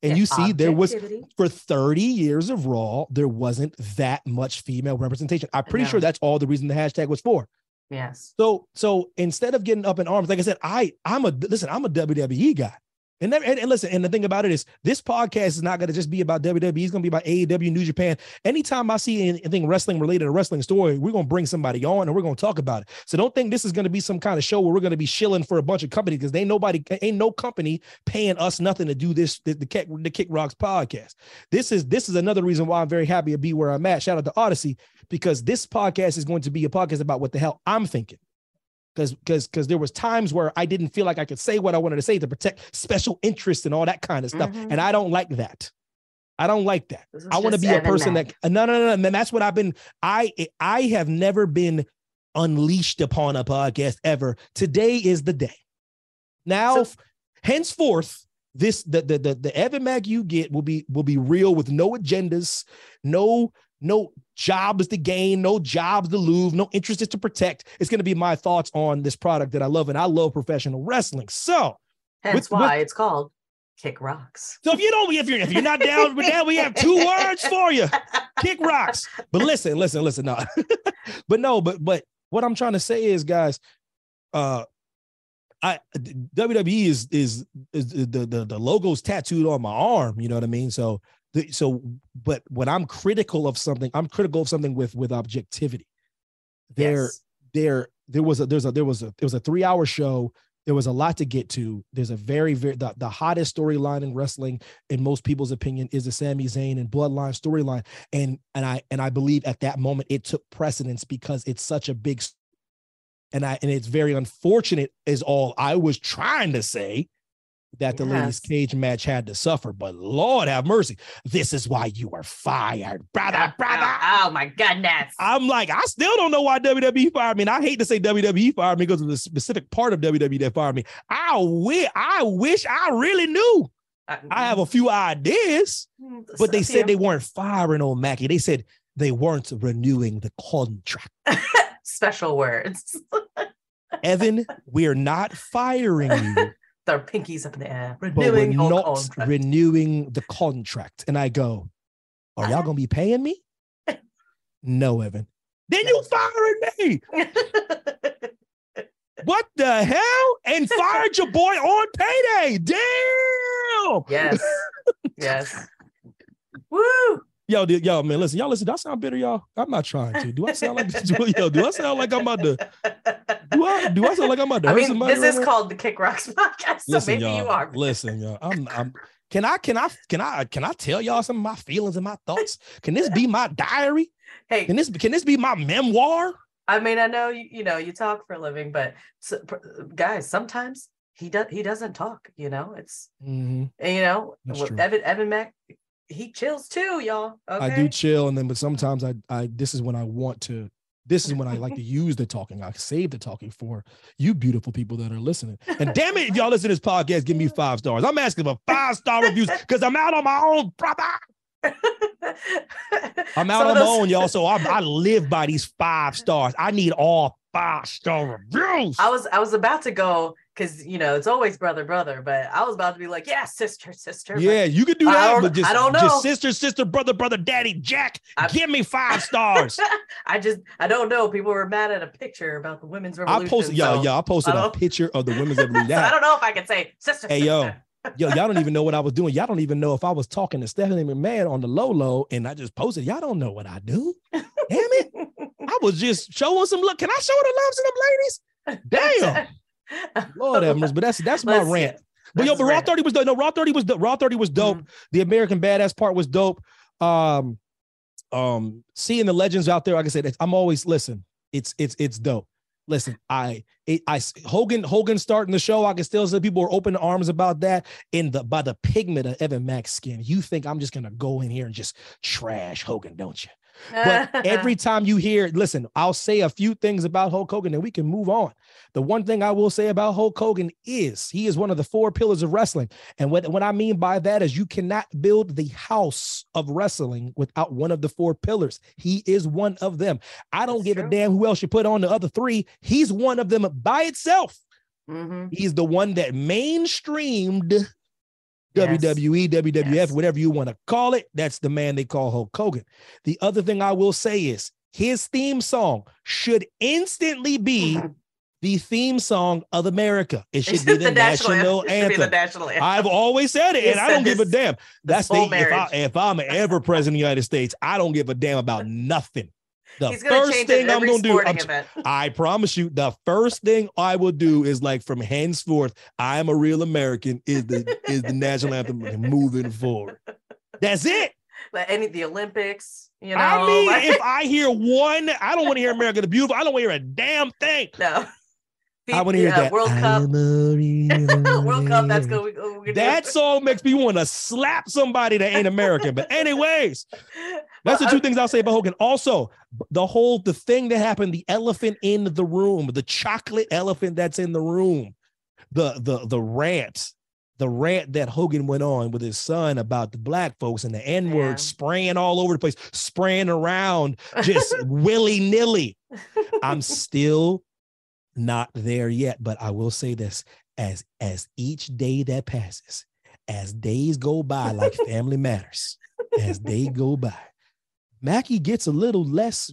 and you see there was for 30 years of Raw, there wasn't that much female representation. I'm pretty No. sure that's all the reason the hashtag was for. Yes. So so instead of getting up in arms, like I said, I I'm a listen, I'm a WWE guy. And, that, and, and listen, and the thing about it is, this podcast is not going to just be about WWE. It's going to be about AEW, New Japan. Anytime I see anything wrestling related to wrestling story, we're going to bring somebody on and we're going to talk about it. So don't think this is going to be some kind of show where we're going to be shilling for a bunch of companies because they nobody ain't no company paying us nothing to do this the, the the Kick Rocks podcast. This is this is another reason why I'm very happy to be where I'm at. Shout out to Odyssey because this podcast is going to be a podcast about what the hell I'm thinking because because because there was times where I didn't feel like I could say what I wanted to say to protect special interests and all that kind of stuff, Mhm. and I don't like that. I don't like that. I want to be a person that no no no no. And that's what I've been. I I have never been unleashed upon a podcast ever. Today is the day. Now, So- henceforth, this the the the, the Evan Mack you get will be will be real with no agendas, no no jobs to gain, no jobs to lose, no interests to protect. It's going to be my thoughts on this product that I love, and I love professional wrestling. So, Hence with- why it's called Kick Rocks. so if you don't, if you're if you're not down with that, we have two words for you: kick rocks. But listen, listen, listen. No, but no, but but what I'm trying to say is, guys, uh, I WWE is is, is the, the the logo's tattooed on my arm. You know what I mean? So the, so, but when I'm critical of something, I'm critical of something with with objectivity. There, Yes. there there was a there's a there was a there was a three hour show there was a lot to get to there's a very very the, the hottest storyline in wrestling in most people's opinion is the Sami Zayn and bloodline storyline and and I and I believe at that moment it took precedence because it's such a big and I and it's very unfortunate is all I was trying to say that the ladies cage match had to suffer but lord have mercy this is why you are fired brother oh, brother Oh, oh my goodness. I'm like, I still don't know why WWE fired me. And I hate to say WWE fired me because of the specific part of WWE that fired me. I wish, I wish I really knew. Uh, I have a few ideas, mm, but they said they weren't firing old Mackie. They said they weren't renewing the contract. special words. Evan, we're not firing you, Their pinkies up in the air. but we're Renewing not contract. renewing the contract. And I go, Are y'all gonna be paying me? No, Evan. Then you firing me. What the hell? And fired your boy on payday. Damn. yes. Yes. Woo. Yo, dude, yo, man, listen, y'all listen. Do I sound bitter, y'all? I'm not trying to. Do I sound like do, yo, do I sound like I'm about to do I do I sound like I'm about to I mean, this right is now? called the Kick Rocks podcast, so listen, maybe y'all, you are. Listen, y'all. I'm I'm can I can I can I can I tell y'all some of my feelings and my thoughts? Can this be my diary? Hey, Can this can this be my memoir? I mean, I know you, you know you talk for a living, but so, guys, sometimes he does he doesn't talk. You know, it's Mhm. you know That's what- true. Evan Evan Mack, he chills too, y'all. Okay. I do chill, and then but sometimes I I this is when I want to. This is when I like to use the talking. I save the talking for you beautiful people that are listening. And damn it, if y'all listen to this podcast, give me five stars. I'm asking for five star reviews because I'm out on my own, brother. I'm out on of my own, y'all. So I, I live by these five stars. I need all five star reviews. I was I was about to go because you know it's always brother brother, but I was about to be like, yeah, sister sister. Yeah, you can do I that, don't- but just, I don't just know. sister, sister, brother, brother, daddy, Jack, I- give me five stars. I just I don't know. People were mad at a picture about the women's revolution I posted, yo, so- yo, I posted I a picture of the women's revolution. so I don't know if I could say sister. Hey, yo. sister. Yo, y'all don't even know what I was doing. Y'all don't even know if I was talking to Stephanie McMahon on the low low and I just posted. Y'all don't know what I do. Damn it. I was just showing some look. Can I show the love to them ladies? Damn. Lord have mercy. But that's that's my Let's- rant. But yo, but Raw 30 was dope. No, Raw 30 was dope. Raw 30 was dope. Mhm. The American Badass part was dope. Um, um, seeing the legends out there, like I said, I'm always listen. It's it's it's dope. Listen, I it, I Hogan Hogan starting the show. I can still say people are open arms about that. In the by the pigment of Evan Mack's skin, you think I'm just gonna go in here and just trash Hogan, don't you? But every time you hear, listen, I'll say a few things about Hulk Hogan and we can move on. The one thing I will say about Hulk Hogan is he is one of the four pillars of wrestling. And what, what I mean by that is you cannot build the house of wrestling without one of the four pillars. He is one of them. I don't That's give a damn who else you put on the other three. He's one of them by itself. Mhm. He's the one that mainstreamed Yes. WWE, WWF, Yes. whatever you want to call it. That's the man they call Hulk Hogan. The other thing I will say is his theme song should instantly be mm-hmm. the theme song of America. It should be the, national, It should anthem. the national anthem. I've always said it, and I don't give a damn. That's the if, I, if I'm ever president of the United States, I don't give a damn about nothing. The He's first thing I'm gonna do, I'm. I promise you, the first thing I will do is like from henceforth, I'm a real American is the is the national anthem moving forward. That's it. Like any the Olympics, you know. I mean, like- if I hear one, I don't want to hear America the Beautiful. I don't want to hear a damn thing. no. I want to hear Yeah, that. World Cup. World Cup. That's American. good. We- we- we That song makes me want to slap somebody that ain't American. But anyways, that's the two I- things I'll say about Hogan. Also, the whole the thing that happened, the elephant in the room, the chocolate elephant that's in the room, the the the rant, the rant that Hogan went on with his son about the black folks and the N word Yeah. spraying all over the place, spraying around just willy nilly. I'm still not there yet, but I will say this: as as each day that passes, as days go by, like Family Matters, as they go by, Mackie gets a little less.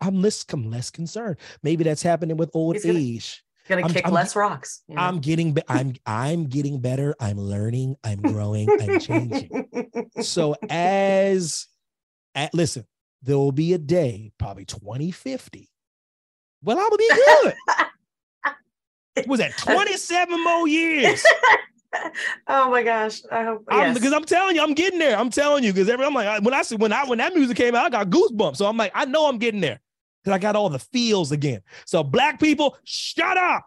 I'm less, I'm less concerned. Maybe that's happening with old gonna- age. gonna I'm- kick I'm- less rocks. you know? I'm getting, I'm, I'm getting better. I'm learning. I'm growing. I'm changing. So as, at, listen, there will be a day, probably 2050. Well, I will be good. Was that 27 more years? Oh my gosh! I hope. I'm, yes. because I'm telling you, I'm getting there. I'm telling you, because every I'm like, when I see when I when that music came out, I got goosebumps. So I'm like, I know I'm getting there because I got all the feels again. So black people, shut up.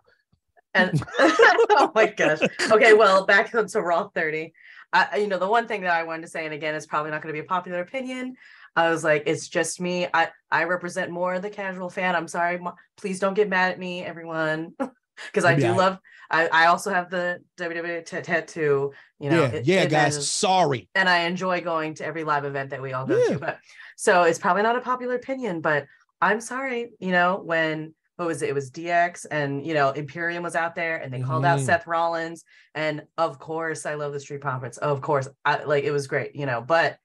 And oh my gosh. Okay, well, back to Raw 30. I, I- you know, the one thing that I wanted to say, and again, it's probably not going to be a popular opinion. I was like, it's just me. I I represent more the casual fan. I'm sorry. Please don't get mad at me, everyone, because I do love. I I also have the WWE t- tattoo. You know, yeah, it- yeah, it guys. has- sorry. and I enjoy going to every live event that we all go Yeah. to. But so it's probably not a popular opinion, but I'm sorry, you know, when what was it? It was DX and you know, Imperium was out there and they called out Mhm. Seth Rollins. And of course, I love the Street Profits. Of course, I like it was great, you know, but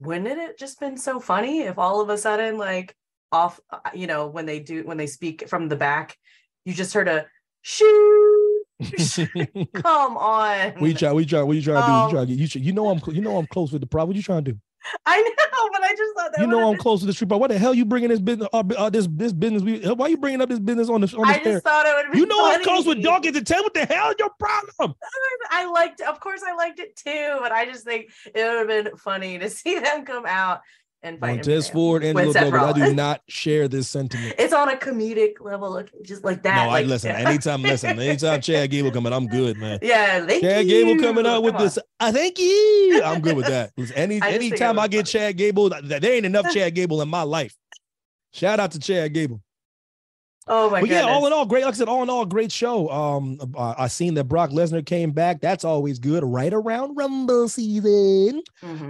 wouldn't it just been so funny if all of a sudden, like, off, uh, you know, when they do when they speak from the back, you just heard a shoo. Come on. we try, we try, what you trying to do? Um, You try to get you. You know I'm, you know I'm close with the problem. What you trying to do? I know, but I just thought that You know I'm close with the street. But what the hell you bringing this business? Uh, uh, this this business? We, why you bringing up this business on the on the I just thought it would be You know I'm close with funny. Dawkins and Ted. What the hell is your problem? I liked, of course, I liked it too, but I just think it would have been funny to see them come out and. Montez. Ford and Lil Seth I do not share this sentiment. It's on a comedic level, just like that. no, I listen. Anytime, listen. Anytime Chad Gable coming, I'm good, man. Yeah, thank Chad Gable coming out with on. this. I thank you. I'm good with that. Any I anytime I get Chad Gable, there ain't enough Chad Gable in my life. Shout out to Chad Gable. Oh my but yeah, all in all, great. Like I said, all in all, great show. Um, uh, I seen that Brock Lesnar came back. That's always good. Right around Rumble season.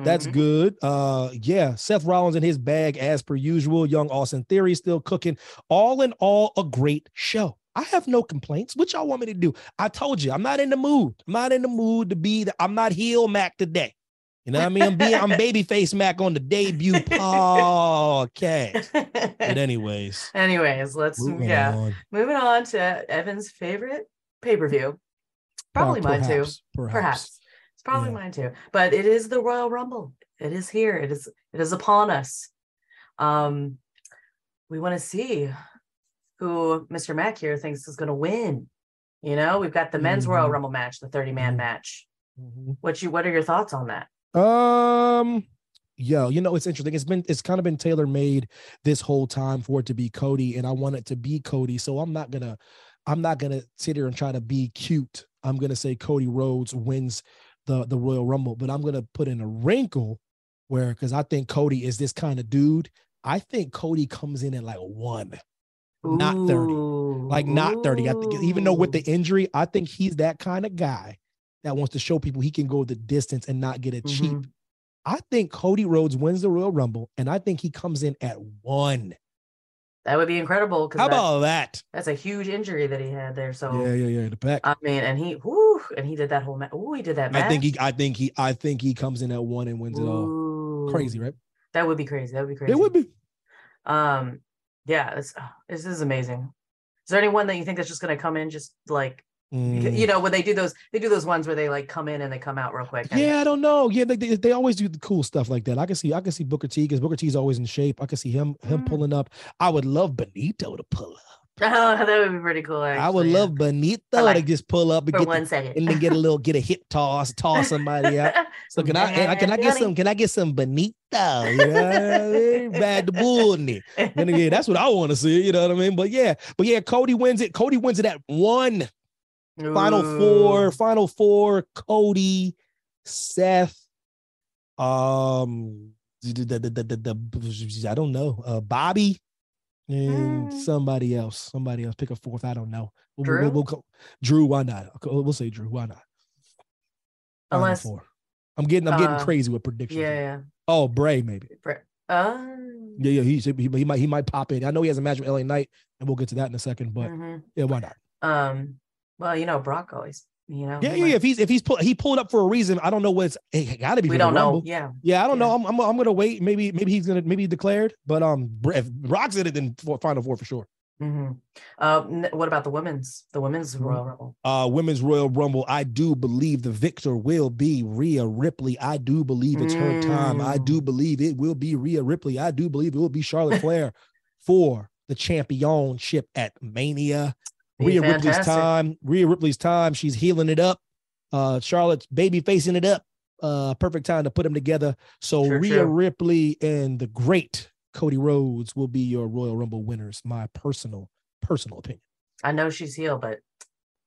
That's Mhm. good. Uh, yeah, Seth Rollins in his bag as per usual. Young Austin Theory still cooking. All in all, a great show. I have no complaints. What y'all want me to do? I told you, I'm not in the mood. I'm not in the mood to be. The, I'm not heel Mac today. You know what I mean? I'm being. I'm babyface Mac on the debut podcast. But anyways, Anyways, let's moving yeah. on. Moving on to Evan's favorite pay-per-view. Probably Uh, mine too. perhaps, Perhaps. Perhaps. It's probably Yeah. mine too. But it is the Royal Rumble. It is here. It is it is upon us. Um we want to see who Mr. Mack here thinks is going to win. You know, we've got the men's Royal Mhm. Rumble match, the 30-man Mhm. match. Mhm. What you what are your thoughts on that? Um, yo, you know, it's interesting. It's been it's kind of been tailor made this whole time for it to be Cody, and I want it to be Cody. So I'm not gonna, I'm not gonna sit here and try to be cute. I'm gonna say Cody Rhodes wins the the Royal Rumble, but I'm gonna put in a wrinkle where because I think Cody is this kind of dude. I think Cody comes in at like one, not 30. Like not 30. I think even though with the injury, I think he's that kind of guy that wants to show people he can go the distance and not get it cheap. Mhm. I think Cody Rhodes wins the Royal Rumble, and I think he comes in at one. that would be incredible How about that? that's a huge injury that he had there. So Yeah, yeah, yeah. The back. I mean, and he whoo, and he did that whole match. Oh, he did that match. I think he, I think he, I think he comes in at one and wins it all. Crazy, right? That would be crazy. That would be crazy. It would be. Um, yeah, this this is amazing. Is there anyone that you think that's just gonna come in just like Mm. you know when they do those they do those ones where they like come in and they come out real quick. Yeah, I don't know. Yeah, they, they, they always do the cool stuff like that. I can see I can see Booker T because Booker T's always in shape. I can see him him Mm. pulling up. I would love Benito to pull up. Oh, that would be pretty cool. I would yeah. love Benito like- to just pull up and for get one the, second. and then get a little get a hip toss, toss somebody out. So can I, I can I get some can I get some Benito? You know what I mean? Bad the bull. Then again, that's what I want to see. You know what I mean? But yeah, but yeah, Cody wins it. Cody wins it at one. Final four, final four, Cody, Seth, um, the, the, the, I don't know, uh, Bobby, and Hmm. somebody else. Somebody else. Pick a fourth. I don't know. We'll, we'll- Drew? we'll go- Drew, why not? We'll we'll say Drew. Why not? Final Unless four. I'm getting I'm getting uh, crazy with predictions. yeah, yeah. Oh, Bray maybe. Bre- Uh, Yeah, yeah. He, he he might he might pop in. I know he has a match with LA Knight, and we'll get to that in a second. But mhm. yeah, why not? um, well, you know, Brock always, you know, Yeah, yeah. might- If he's if he's pull, he pulled up for a reason. I don't know what's. It got to be. we don't know. Rumble. Yeah. Yeah, I don't Yeah. know. I'm, I'm I'm gonna wait. Maybe maybe he's gonna maybe he declared. But um, if Rock's in it, then for final four for sure. hmm Uh, what about the women's? The women's Mhm. Royal Rumble. Uh, women's Royal Rumble. I do believe the victor will be Rhea Ripley. I do believe it's her time. I do Mm. believe it will be Rhea Ripley. I do believe it will be Charlotte Flair for the championship at Mania. Rhea Ripley's time. Rhea Ripley's time. She's healing it up. Uh, Charlotte's baby facing it up. Uh, perfect time to put them together. So True, Rhea true. Ripley and the great Cody Rhodes will be your Royal Rumble winners. My personal personal opinion. I know she's healed, but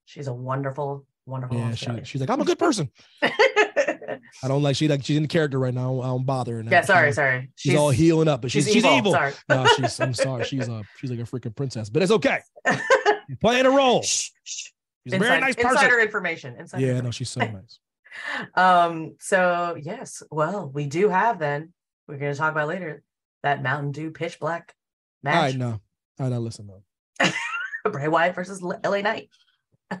she's a wonderful, wonderful. Yeah, she, she's like, I'm a good person. I don't like she like she's in the character right now. I don't bother her. now. yeah, sorry, She's, sorry. she's, all healing up, but she's she's evil. Sorry. no, she's I'm sorry. She's uh she's like a freaking princess, but it's okay. Playing a role. Shh, shh. She's a very nice person. Insider information. Insider Yeah, no, information. she's so nice. um so yes well we do have then we're going to talk about later that mountain dew pitch black All match right, no. All right, now listen though. bray wyatt versus la knight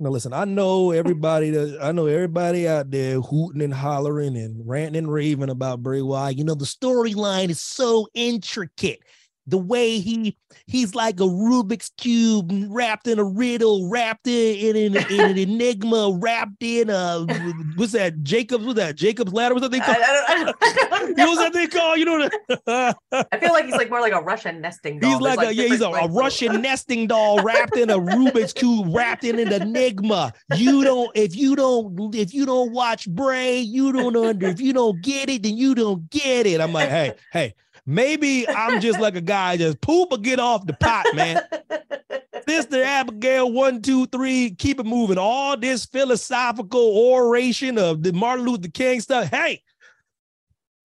Now listen, I know everybody that I know everybody out there hooting and hollering and ranting and raving about Bray Wyatt. You know, the storyline is so intricate the way he he's like a Rubik's cube wrapped in a riddle, wrapped in, in, in, in an enigma, wrapped in a what's that? Jacob's what's that? Jacob's ladder? What's that thing called? I, I don't, I don't You know what's that thing called? You know what? I feel like he's like more like a Russian nesting doll. He's There's, like, a yeah, he's a, a Russian nesting doll wrapped in a Rubik's cube, wrapped in an enigma. You don't if you don't if you don't watch Bray, you don't under if you don't get it, then you don't get it. I'm like, hey, hey, maybe I'm just like a guy just poop or get off the pot, man. Sister Abigail, one, two, three, keep it moving. All this philosophical oration of the Martin Luther King stuff. Hey,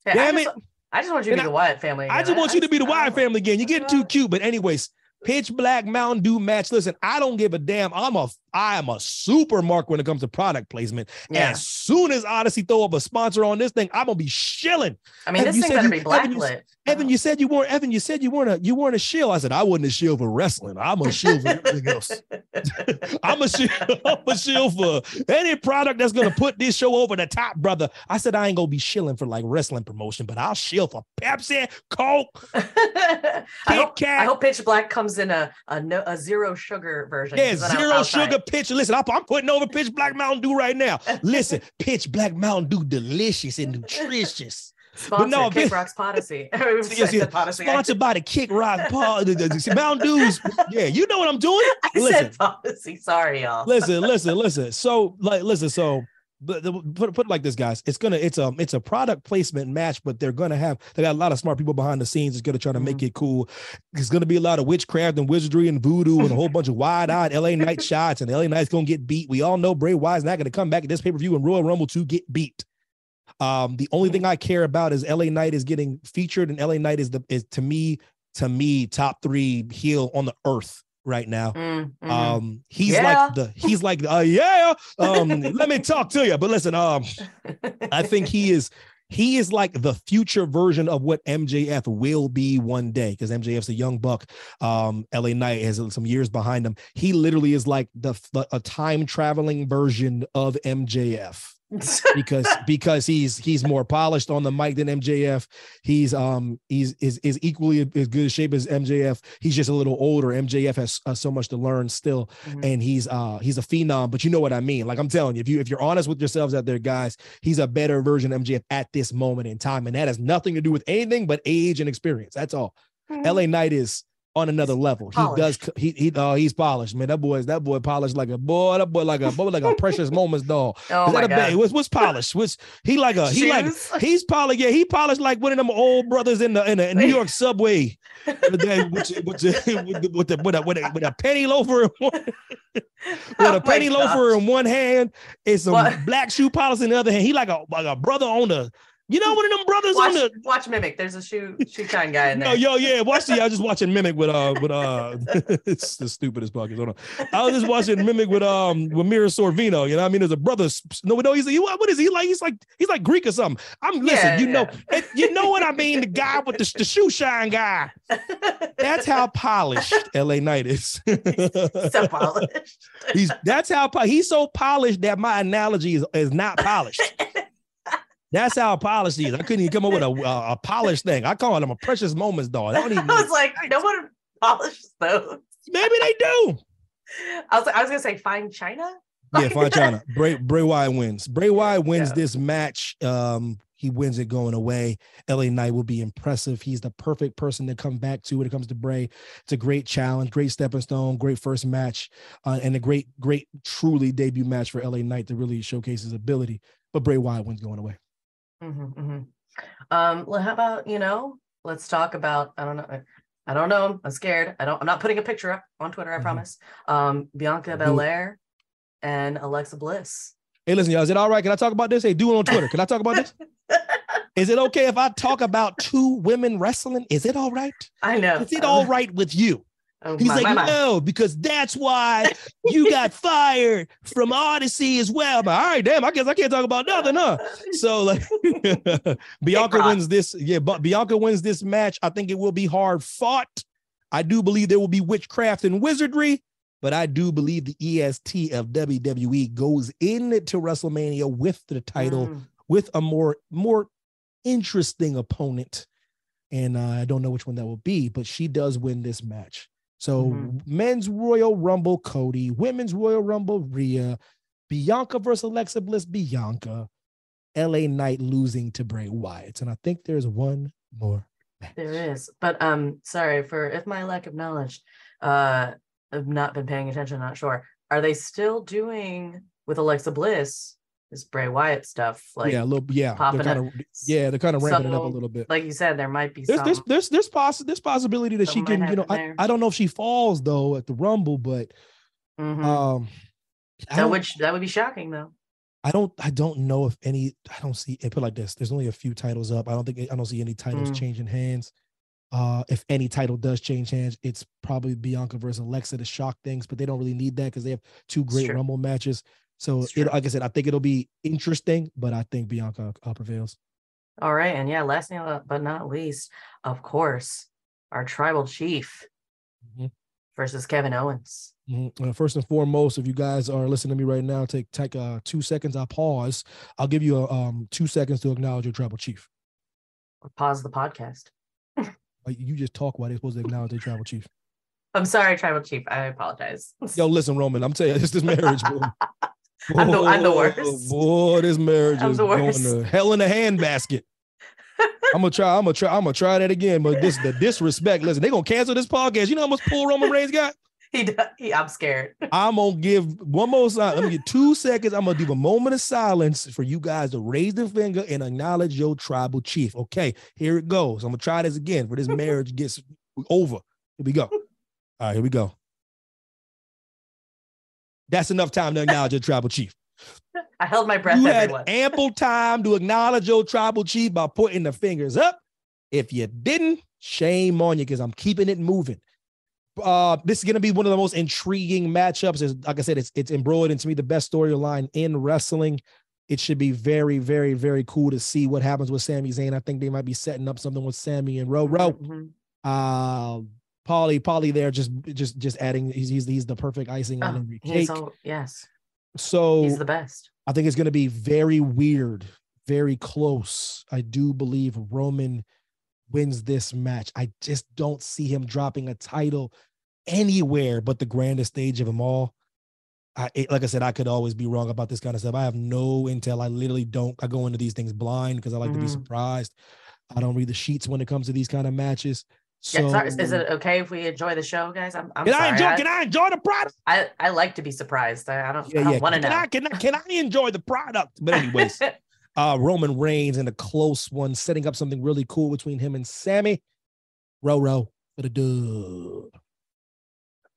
Damn I just, I just want you to And be the Wyatt family. I just want you to be the I- Wyatt family again. You're getting too cute. But anyways, pitch black Mountain Dew match. Listen, I don't give a damn. I'm a I am a super mark when it comes to product placement. Yeah, As soon as Odyssey throw up a sponsor on this thing, I'm gonna be shilling. I mean, Evan, this you thing better you- be Evan, you- blacklit. Evan, you said you weren't Evan. You said you weren't a you weren't a shield. I said I wasn't a shield for wrestling. I'm a shield for everything else. I'm a shield. I'm a shield for any product that's gonna put this show over the top, brother. I said I ain't gonna be shilling for like wrestling promotion, but I'll shield for Pepsi, Coke, I hope, Kat. I hope Pitch Black comes in a a, no, a zero sugar version. Yeah, zero sugar it. pitch. Listen, I'm, I'm putting over pitch black Mountain Dew right now. Listen, pitch black Mountain Dew, delicious and nutritious. Sponsored no, Kick Vince- Rocks Podyssey. Yes, yes. Sponsored by the Kick Rock Paul. the- the- the Mountain Dews. Yeah, you know what I'm doing. I Listen, said Podyssey. Sorry, y'all. listen, listen, listen. So, like, listen. So, but the- put put it like this, guys. It's gonna it's a it's a product placement match, but they're gonna have they got a lot of smart people behind the scenes. It's gonna try to make it cool. It's gonna be a lot of witchcraft and wizardry and voodoo and a whole bunch of wide eyed LA Knight shots, and LA Knight's gonna get beat. We all know Bray Wyatt's not gonna come back at this pay per view and Royal Rumble to get beat. Um, the only thing I care about is LA Knight is getting featured, and LA Knight is the is to me to me top three heel on the earth right now. Mm, mhm. Um, he's Yeah. like the he's like uh yeah. Um, let me talk to you. But listen, um, I think he is he is like the future version of what MJF will be one day because MJF's a young buck. Um, LA Knight has some years behind him. He literally is like the, the a time traveling version of MJF because because he's he's more polished on the mic than MJF. He's um he's is is equally as good a shape as MJF. He's just a little older. MJF has uh, so much to learn still, Mhm. and he's uh he's a phenom. But you know what I mean. Like I'm telling you, if you if you're honest with yourselves out there, guys, he's a better version of MJF at this moment in time, and that has nothing to do with anything but age and experience. That's all. LA Knight is on another level. He does he he uh, he's polished, man. That boy is that boy polished like a boy. That boy like a boy like a precious moments doll. Oh my a god. What's what's polished? What's he like a he like he's polished? Yeah, he polished like one of them old brothers in the in the New York subway with, the, with, the- with, the- with, the- with, a with a with a penny loafer in one, with Oh a penny my loafer gosh. in one hand and some What? black shoe polish in the other hand. He like a like a brother on the you know one of them brothers on Watch, the watch Mimic. There's a shoe shoe shine guy in no, there. yo, yeah, watch the. I was just watching Mimic with uh with uh it's the stupidest podcast. Hold on. I was just watching Mimic with um with Mira Sorvino. You know, what I mean, there's a brother. No, no, he's he, what is he like? He's like he's like Greek or something. I'm listen. Yeah, you know, it- you know what I mean. The guy with the, the shoe shine guy. That's how polished LA Knight is. so polished. he's that's how he's so polished that my analogy is, is not polished. That's how polished is. I couldn't even come up with a, a, a polished thing. I call him a precious moments dog. I don't even. I was like, no one polishes those. Maybe they do. I was like, I was gonna say fine china. Yeah, fine China. Bray Bray Wyatt wins. Bray Wyatt wins Yeah. this match. Um, he wins it going away. LA Knight will be impressive. He's the perfect person to come back to when it comes to Bray. It's a great challenge, great stepping stone, great first match, uh, and a great, great, truly debut match for LA Knight to really showcase his ability. But Bray Wyatt wins going away. Mhm, mhm. Um, well, how about you know? Let's talk about. I don't know. I don't know. I'm scared. I don't. I'm not putting a picture up on Twitter. I Mhm. promise. Um, Bianca. Belair and Alexa Bliss. Hey, listen, y'all. Is it all right? Can I talk about this? Hey, do it on Twitter. Can I talk about this? Is it okay if I talk about two women wrestling? Is it all right? I know. Is it all right with you? Oh, He's my- like, my- my. no, because that's why you got fired from Odyssey as well. But all right, damn, I guess I can't talk about nothing, huh? So like Bianca wins this. Yeah, but Bianca wins this match. I think it will be hard fought. I do believe there will be witchcraft and wizardry. but I do believe the EST of WWE goes into WrestleMania with the title, Mm. with a more more interesting opponent. And uh, I don't know which one that will be, but she does win this match. So Mhm. men's Royal Rumble, Cody, women's Royal Rumble, Rhea, Bianca versus Alexa Bliss, Bianca, LA Knight losing to Bray Wyatt. And I think there's one more match. There is, but um, sorry for if my lack of knowledge. Uh, I've not been paying attention. Not sure. Are they still doing with Alexa Bliss this Bray Wyatt stuff? Like, yeah, a little yeah. They're kinda, yeah, they're kind of ramping it up a little bit. like you said, there might be There's some. there's there's there's possi- there's possibility that she can, you know, I. I don't know if she falls though at the rumble, but Mhm. um that would that would be shocking though. I don't I don't know if any I don't see it put like this. There's only a few titles up. I don't think I don't see any titles Mm. changing hands. Uh if any title does change hands, it's probably Bianca versus Alexa to shock things, but they don't really need that because they have two great rumble matches. So it, like I said, I think it'll be interesting, but I think Bianca uh, prevails. All right, and yeah, last name but not least, of course, our tribal chief Mhm. versus Kevin Owens. Mhm. Uh, first and foremost, if you guys are listening to me right now, take take uh, two seconds. I'll pause. I'll give you a, um two seconds to acknowledge your tribal chief. Pause the podcast. You just talk while they're supposed to acknowledge their tribal chief. I'm sorry, tribal chief. I apologize. Yo, listen, Roman, I'm telling you, it's this marriage. I'm the- I'm the Boy, worst. Boy, this marriage I'm is going to hell in a handbasket. I'm gonna try. I'm gonna try. I'm gonna try that again. But this the disrespect. Listen, they gonna cancel this podcast. You know how much pull Roman Reigns got? he, he, I'm scared. I'm gonna give one more sign. Let me get two seconds. I'm gonna give a moment of silence for you guys to raise the finger and acknowledge your tribal chief. Okay, here it goes. I'm gonna try this again for this marriage gets over. Here we go. All right, here we go. That's enough time to acknowledge your tribal chief. I held my breath, You had ample time to acknowledge your tribal chief by putting the fingers up. If you didn't, shame on you because I'm keeping it moving. Uh, this is going to be one of the most intriguing matchups. Is like I said, it's it's embroidered into me the best storyline in wrestling. It should be very, very, very cool to see what happens with Sami Zayn. I think they might be setting up something with Sami and Ro Ro. Mhm. Uh, Polly, Polly, there just just just adding. He's he's, he's the perfect icing on Oh, every he's cake. all, yes, So he's the best. I think it's going to be very weird, very close. I do believe Roman wins this match. I just don't see him dropping a title anywhere but the grandest stage of them all. I it- like I said, I could always be wrong about this kind of stuff. I have no intel. I literally don't. I go into these things blind because I like to be Mhm. surprised. I don't read the sheets when it comes to these kind of matches. So, Yeah, sorry, is it okay if we enjoy the show, guys? I'm, I'm can I sorry. enjoy? I, Can I enjoy the product? I, I like to be surprised. I, I don't, Yeah, I don't yeah. want to know. I, can I can I enjoy the product? But anyways, uh, Roman Reigns in a close one, setting up something really cool between him and Sami. Row row for the dub.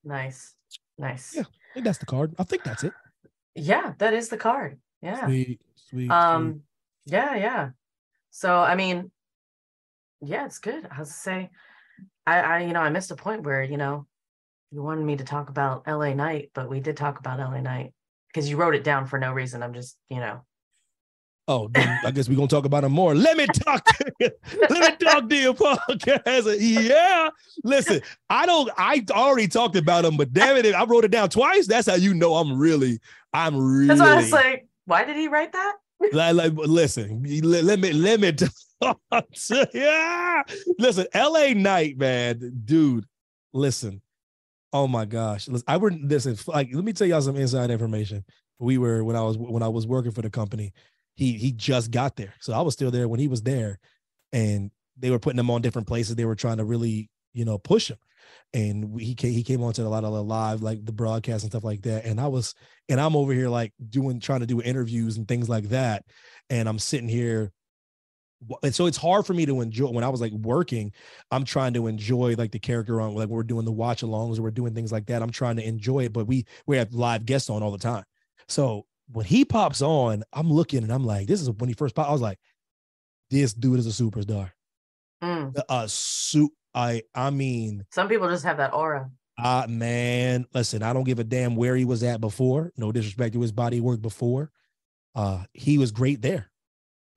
nice, nice. Yeah. I think that's the card. I think that's it. Yeah, that is the card. Yeah. Sweet, sweet. Um, yeah, yeah. So I mean, yeah, it's good. I was to say, I, I, you know, I missed a point where you know, you wanted me to talk about L.A. Knight, but we did talk about L.A. Knight because you wrote it down for no reason. I'm just, you know, oh, I guess we're gonna talk about him more. Let me talk to you. Let me talk to you, podcast. Yeah. Listen, I don't I already talked about him, but damn it, I wrote it down twice. That's how you know I'm really, I'm really that's why I was like, why did he write that? like, like listen, let, let me let me yeah. Listen, LA Knight, man, dude. Listen. Oh my gosh. Listen, I were listen, like let me tell y'all some inside information. We were when I was when I was working for the company, he he just got there. So I was still there when he was there. And they were putting him on different places. They were trying to really, you know, push him. And we, he came, he came onto a lot of the live, like the broadcast and stuff like that. And I was, and I'm over here like doing, trying to do interviews and things like that. And I'm sitting here. And so it's hard for me to enjoy when I was like working. I'm trying to enjoy like the character on like we're doing the watch alongs or we're doing things like that. I'm trying to enjoy it, but we we have live guests on all the time. So when he pops on, I'm looking and I'm like, this is when he first popped. I was like, this dude is a superstar. Mm. A suit. I I mean, Some people just have that aura. uh man, listen, I don't give a damn where he was at before. No disrespect to his body work before. Uh, he was great there.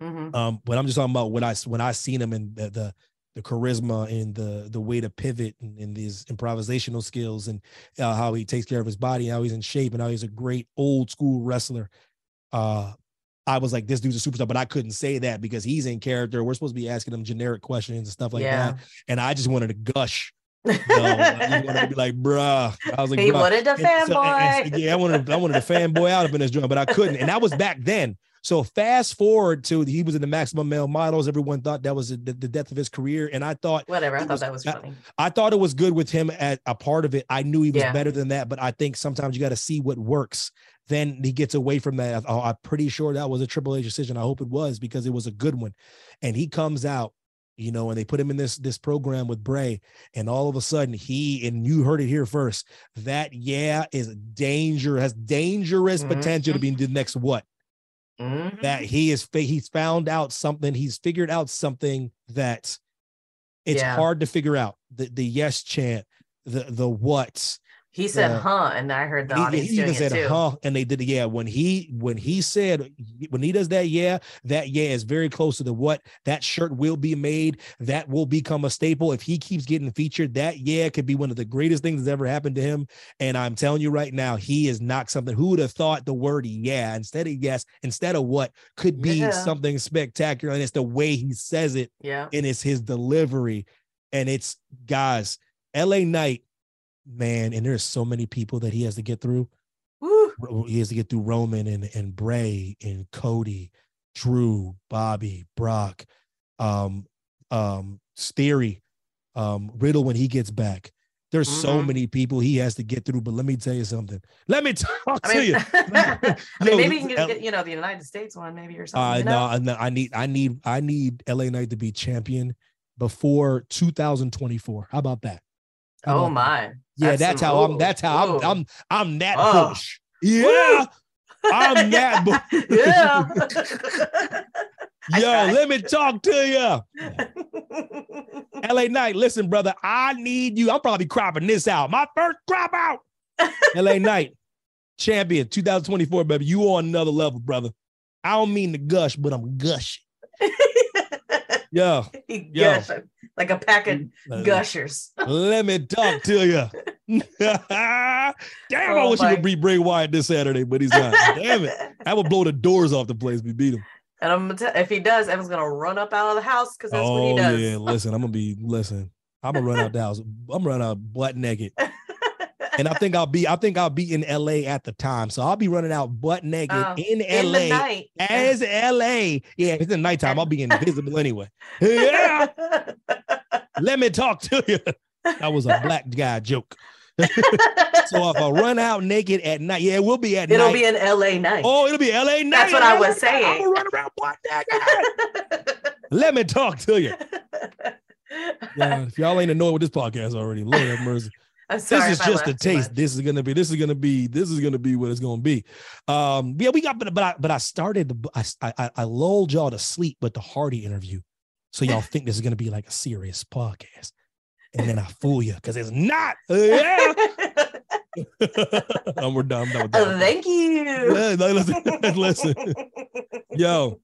Hmm Um, but I'm just talking about when I when I seen him in the the, the charisma and the the way to pivot and, and these improvisational skills and uh, how he takes care of his body, how he's in shape, and how he's a great old school wrestler. Uh, I was like, this dude's a superstar, but I couldn't say that because he's in character. We're supposed to be asking him generic questions and stuff like Yeah. that, and I just wanted to gush. No, I wanted to be like, bruh. I was like, he bruh. wanted a And so- fanboy. yeah, I wanted, I wanted to fanboy out up in this joint, but I couldn't, and that was back then. So fast forward to he was in the maximum male models. Everyone thought that was the, the death of his career, and I thought Whatever. I thought was- that was I- funny. I thought it was good with him at a part of it. I knew he was Yeah. better than that, but I think sometimes you got to see what works. Then he gets away from that. Oh, I'm pretty sure that was a Triple H decision. I hope it was because it was a good one. And he comes out, you know, and they put him in this this program with Bray, and all of a sudden he and you heard it here first. That yeah is danger has dangerous Mhm. potential to be the next what Mhm. that he is he's found out something he's figured out something that it's Yeah. hard to figure out the the yes chant the the what He said, Yeah. "Huh," and I heard the he, audience he doing even it said too. huh and they did it yeah when he when he said when he does that yeah that yeah is very close to the what that shirt will be made that will become a staple if he keeps getting featured that yeah could be one of the greatest things that's ever happened to him and i'm telling you right now he is not something who would have thought the word yeah instead of yes instead of what could be Yeah. something spectacular and it's the way he says it Yeah. and it's his delivery and it's guys la knight man and there's so many people that he has to get through Woo. He has to get through roman and and bray and cody drew bobby brock um um theory um riddle when he gets back there's so Mhm. many people he has to get through but let me tell you something let me talk I to you I mean, maybe you can get, you know, the United States one, maybe or something. uh, you no, know? I- no, I need, I need, I need LA Knight to be champion before 2024. How about that? Oh my. Yeah, that's, how I'm. That's how. I'm. I'm. I'm that Oh. bush. Yeah, I'm that. Bu- yeah. Yo, let me talk to you. LA Knight, listen, brother. I need you. I'm probably cropping this out. My first crop out. LA Knight, champion 2024, baby. You on another level, brother. I don't mean to gush, but I'm gushing. Yo, He Yo. like a pack of uh, gushers. Let me talk to you. Damn, I Oh wish he my- would beat Bray Wyatt this Saturday, but he's not. Damn it. I would blow the doors off the place. if We beat him. And I'm gonna tell if he does, Evan's gonna run up out of the house because that's what oh he does. yeah, listen, I'm gonna be listen. I'm gonna run out the house. I'm gonna run out butt naked, and I think I'll be. I think I'll be in L.A. at the time, so I'll be running out butt naked Oh, in in L.A. as L.A. Yeah, it's in nighttime, I'll be invisible anyway. Yeah, let me talk to you. That was a black guy joke. So if I run out naked at night, yeah, we'll be at night. It'll night. be an LA night. Oh, it'll be LA night. That's what I was I'm saying. gonna run around butt naked. Let me talk to you. Yeah, if y'all ain't annoyed with this podcast already, Lord have mercy. This is just a taste. This is gonna be. This is gonna be. This is gonna be what it's gonna be. Um, yeah, we got, but but I but I started. I I I lulled y'all to sleep with the Hardy interview, so y'all think this is gonna be like a serious podcast, and then I fool you because it's not. Yeah, and we're done. Done. Oh, Thank you. Listen, listen. Yo,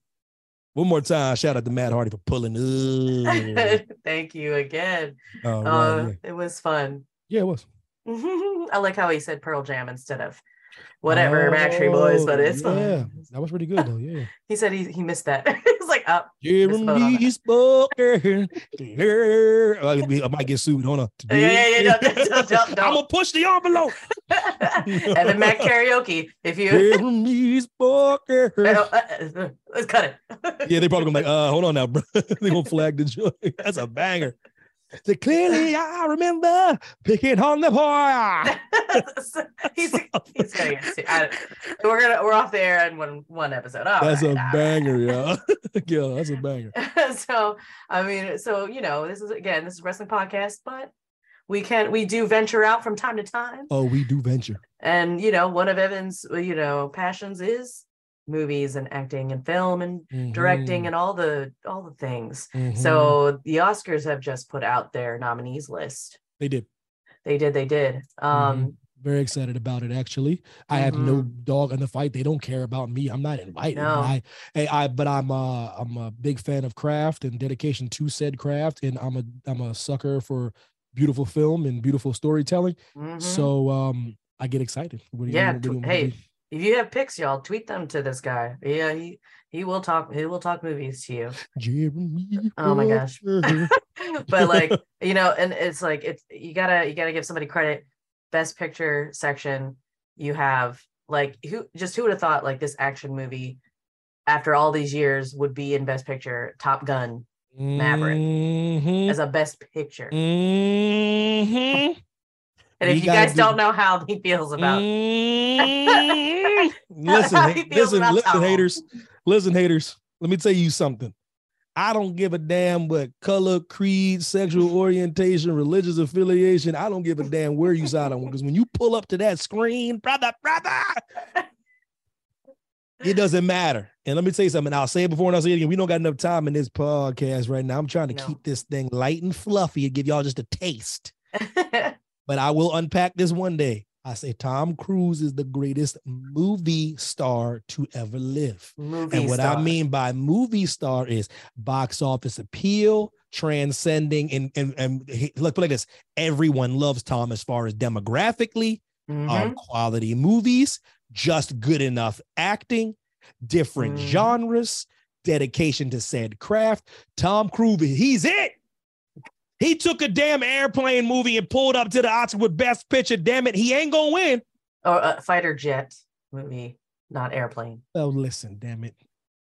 one more time, shout out to Matt Hardy for pulling. Thank you again. oh, Uh, right, yeah. It was fun. Yeah, it was. I like how he said Pearl Jam instead of whatever Backstreet Boys, but Oh, it's yeah, fun. that was pretty good though. Yeah, He said he, he missed that. It's like, oh, Misspelled on Jeremy. I might- I might get sued. Hold on. Yeah, yeah, yeah, don't- don't- don't- I'm gonna push the envelope. Evan Mack karaoke. If you Jeremy Spoken. Uh, let's cut it. Yeah, they probably gonna be like, uh, hold on now, bro. they gonna flag the joint. That's a banger. So clearly, I remember picking on the boy. he's, he's gonna get sued. I- we're gonna we're off there in one one episode. All That's right, a all right. banger, yeah. yeah, that's a banger. so I mean, so you know, this is again, this is a wrestling podcast, but we can we do venture out from time to time, Oh, we do venture. and you know, one of Evan's you know passions is movies and acting and film and directing and all the all the things. Mhm. So the Oscars have just put out their nominees list. they did. They did, they did. Um, Very excited about it. Actually, I have no Mhm. dog in the fight. They don't care about me. I'm not invited. No. But I, hey, I, but I'm, uh, I'm a big fan of craft and dedication to said craft, and I'm a, I'm a sucker for beautiful film and beautiful storytelling. Mhm. So, um, I get excited. What do you- Yeah, you- tw- what do hey, if you have pics, y'all tweet them to this guy. Yeah, he he will talk. He will talk movies to you. Jeremy. Oh my gosh. But like you know, and it's like it's you gotta you gotta give somebody credit. Best picture section, you have like who just who would have thought like this action movie after all these years would be in best picture Top Gun Maverick. Mhm. as a best picture. Mhm. And if You you, guys do- don't know how he feels about Mm. listen, How he ha- feels listen, about listen, Tom. haters. Listen, haters. Let me tell you something. I don't give a damn what color, creed, sexual orientation, religious affiliation. I don't give a damn where you side on because when you pull up to that screen, brother, brother, it doesn't matter. And let me tell you something. I'll say it before and I'll say it again. We don't got enough time in this podcast right now. I'm trying to No. keep this thing light and fluffy and give y'all just a taste but I will unpack this one day. I say Tom Cruise is the greatest movie star to ever live. movie and what I mean by movie star is box office appeal, transcending, and and and he- look like this. Everyone loves Tom as far as demographically, Mhm. um, quality movies, just good enough acting, different Mhm. genres, dedication to said craft. Tom Cruise, he's it. He took a damn airplane movie and pulled up to the Oscar with Best Picture. Damn it, he ain't gonna win. or a fighter jet movie, not airplane. Oh, listen, damn it.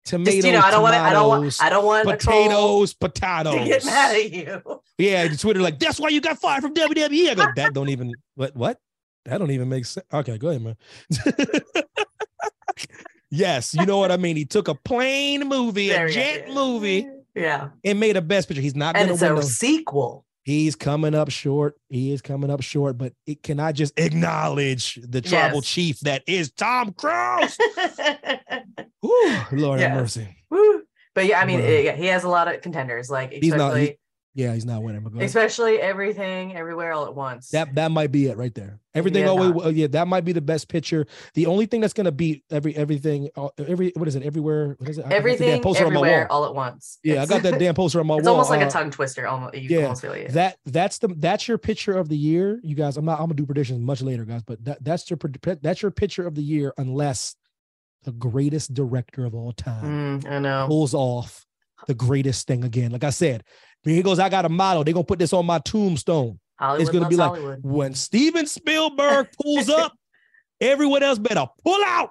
Tomatoes, Just you know, I don't want. I don't want. I don't want troll potatoes, to potatoes. get mad at you. Yeah, Twitter like that's why you got fired from WWE. I go, that don't even what what? That don't even make sense. Okay, go ahead, man. yes, you know what I mean. He took a plane movie, There a jet movie, Yeah, It made a best picture. He's not and it's a those. sequel. He's coming up short. He is coming up short, but it can I just acknowledge the tribal Yes. chief that is Tom Cruise? Whew, Lord have mercy. Woo. But yeah, I mean, Bruh. yeah, he has a lot of contenders. Like He's not- especially, Yeah, he's not winning. But especially everything, everywhere, all at once. That that might be it right there. Everything Yeah, always not. yeah, that might be the best pitcher. The only thing that's gonna beat every everything uh, every what is it everywhere? What is it? Everything, poster on my everywhere, wall. all at once. Yeah, I got that damn poster on my It's wall. almost like Uh, a tongue twister. Almost, you yeah, almost feel it. That that's the that's your picture of the year, you guys. I'm not. I'm gonna do predictions much later, guys. But that that's your that's your picture of the year, unless the greatest director of all time Mm, I know. pulls off the greatest thing again. Like I said, he goes, I got a model. They're gonna put this on my tombstone. Hollywood gonna be like, Hollywood. When Steven Spielberg pulls up, everyone else better pull out.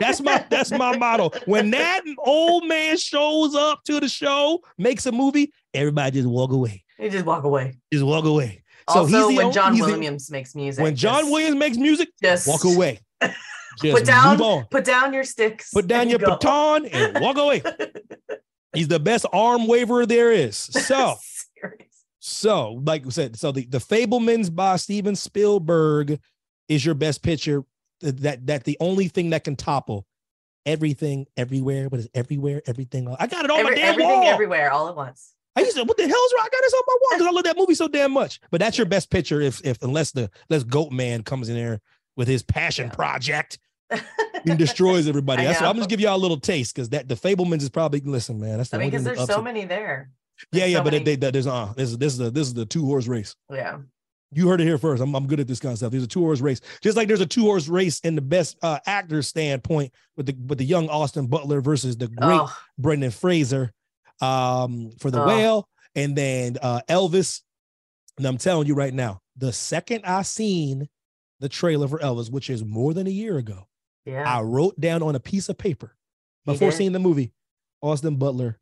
That's my that's my motto. When that old man shows up to the show, makes a movie, everybody just walk away. You just walk away. Just walk away. So Also, he's the when John he's the- Williams makes music, when John Williams makes music, just walk away. Just Put down, put down your sticks. Put down your go. baton and walk away. He's the best arm waverer there is. So, so like we said, so the the Fabelmans by Steven Spielberg is your best picture. That that the only thing that can topple everything, everywhere. What is everywhere? Everything. I got it on Every- my damn everything, wall. everywhere, all at once. I used to, what the hell's wrong? I got this on my wall because I love that movie so damn much. But that's your best picture if if unless the unless Goat Man comes in there with his passion Yeah. project and destroys everybody. That's I'm just give y'all a little taste because that the Fabelmans is probably listen, man. That's the I mean, because there's so many there. Yeah, There's yeah, so but many- they, they, there's uh this is this is the this is the two horse race. yeah. You heard it here first. I'm, I'm good at this kind of stuff. There's a two horse race, just like there's a two horse race in the best uh, actor standpoint with the with the young Austin Butler versus the great Oh, Brendan Fraser um, for the Oh. whale, and then uh, Elvis. And I'm telling you right now, the second I seen the trailer for Elvis, which is more than a year ago, yeah. I wrote down on a piece of paper before seeing the movie, Austin Butler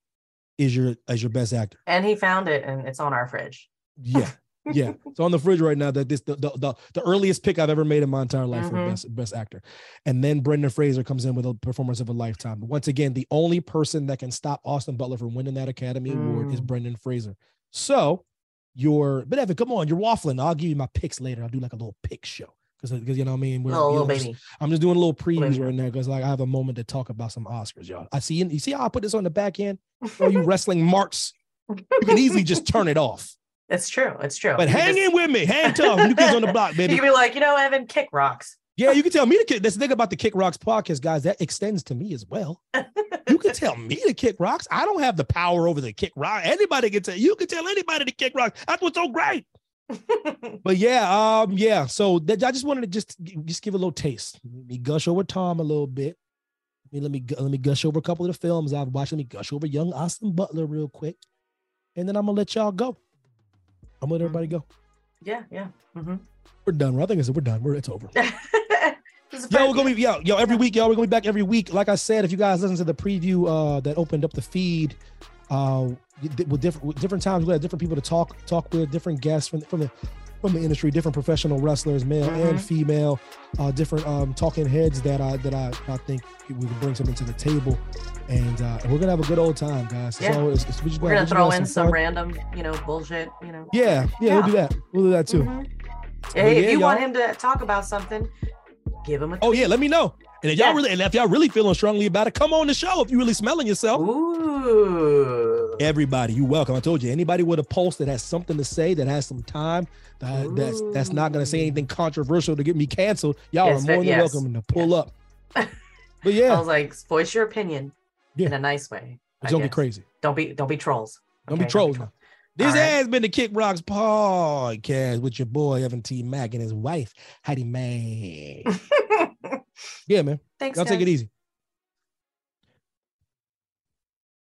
is your as your best actor. and he found it, and it's on our fridge. Yeah. Yeah, it's on the fridge right now. That this the, the the the earliest pick I've ever made in my entire life for Mhm. best best actor, and then Brendan Fraser comes in with a performance of a lifetime. Once again, the only person that can stop Austin Butler from winning that Academy Award is Mm. Brendan Fraser. So, you're but Evan, come on, you're waffling. I'll give you my picks later. I'll do like a little pick show because because you know what I mean. We're- Oh, little know, just- I'm just doing a little previews baby. right now because like I have a moment to talk about some Oscars, y'all. I see you see how I put this on the back end. All you wrestling marks, you can easily just turn it off. It's true. It's true. But You hang just- in with me, hang tough. New kids on the block, baby. You baby. can be like, you know, Evan, kick rocks. Yeah, you can tell me to kick. This thing about the Kick Rocks podcast, guys. That extends to me as well. You can tell me to kick rocks. I don't have the power over the kick rock. Anybody can tell you can tell anybody to kick rocks. That's what's so great. But yeah, um, yeah. So that, I just wanted to just just give a little taste. Let me gush over Tom a little bit. Let me let me, let me gush over a couple of the films I've watched. Let me gush over young Austin Butler real quick, and then I'm gonna let y'all go. I'm gonna let everybody go. yeah, yeah. hmm We're done. I think it's we're done. We're it's over. Yo, we're gonna be yo, yo, every week, y'all. We're gonna be back every week. Like I said, if you guys listen to the preview uh that opened up the feed, uh with different with different times, we had different people to talk talk with, different guests from from the from the industry, different professional wrestlers, male and Mhm. female, uh different um talking heads that I that I, I think we can bring something to the table. And uh we're gonna have a good old time, guys. Yeah. So it's, it's, we just We're we gonna throw in some fun. random, you know, bullshit. You know. Yeah, yeah, we'll do that. We'll do that too. Mhm. Hey, yeah, if you want y'all. him to talk about something, give him a. Oh yeah, let me know. And if y'all really and if y'all really feeling strongly about it, come on the show if you really smelling yourself. Ooh. Everybody, you welcome. I told you, anybody with a pulse that has something to say, that has some time, that, that's that's not going to say anything controversial to get me canceled. Y'all Yes, are more than yes, welcome to pull up. But yeah, I was like, voice your opinion Yeah. in a nice way. Don't be crazy. Don't be don't be trolls. Don't be trolls now. This All right. has been the Kick Rocks podcast with your boy Evan T. Mack and his wife Hattie Mae. yeah, man. Thanks. Y'all take it easy.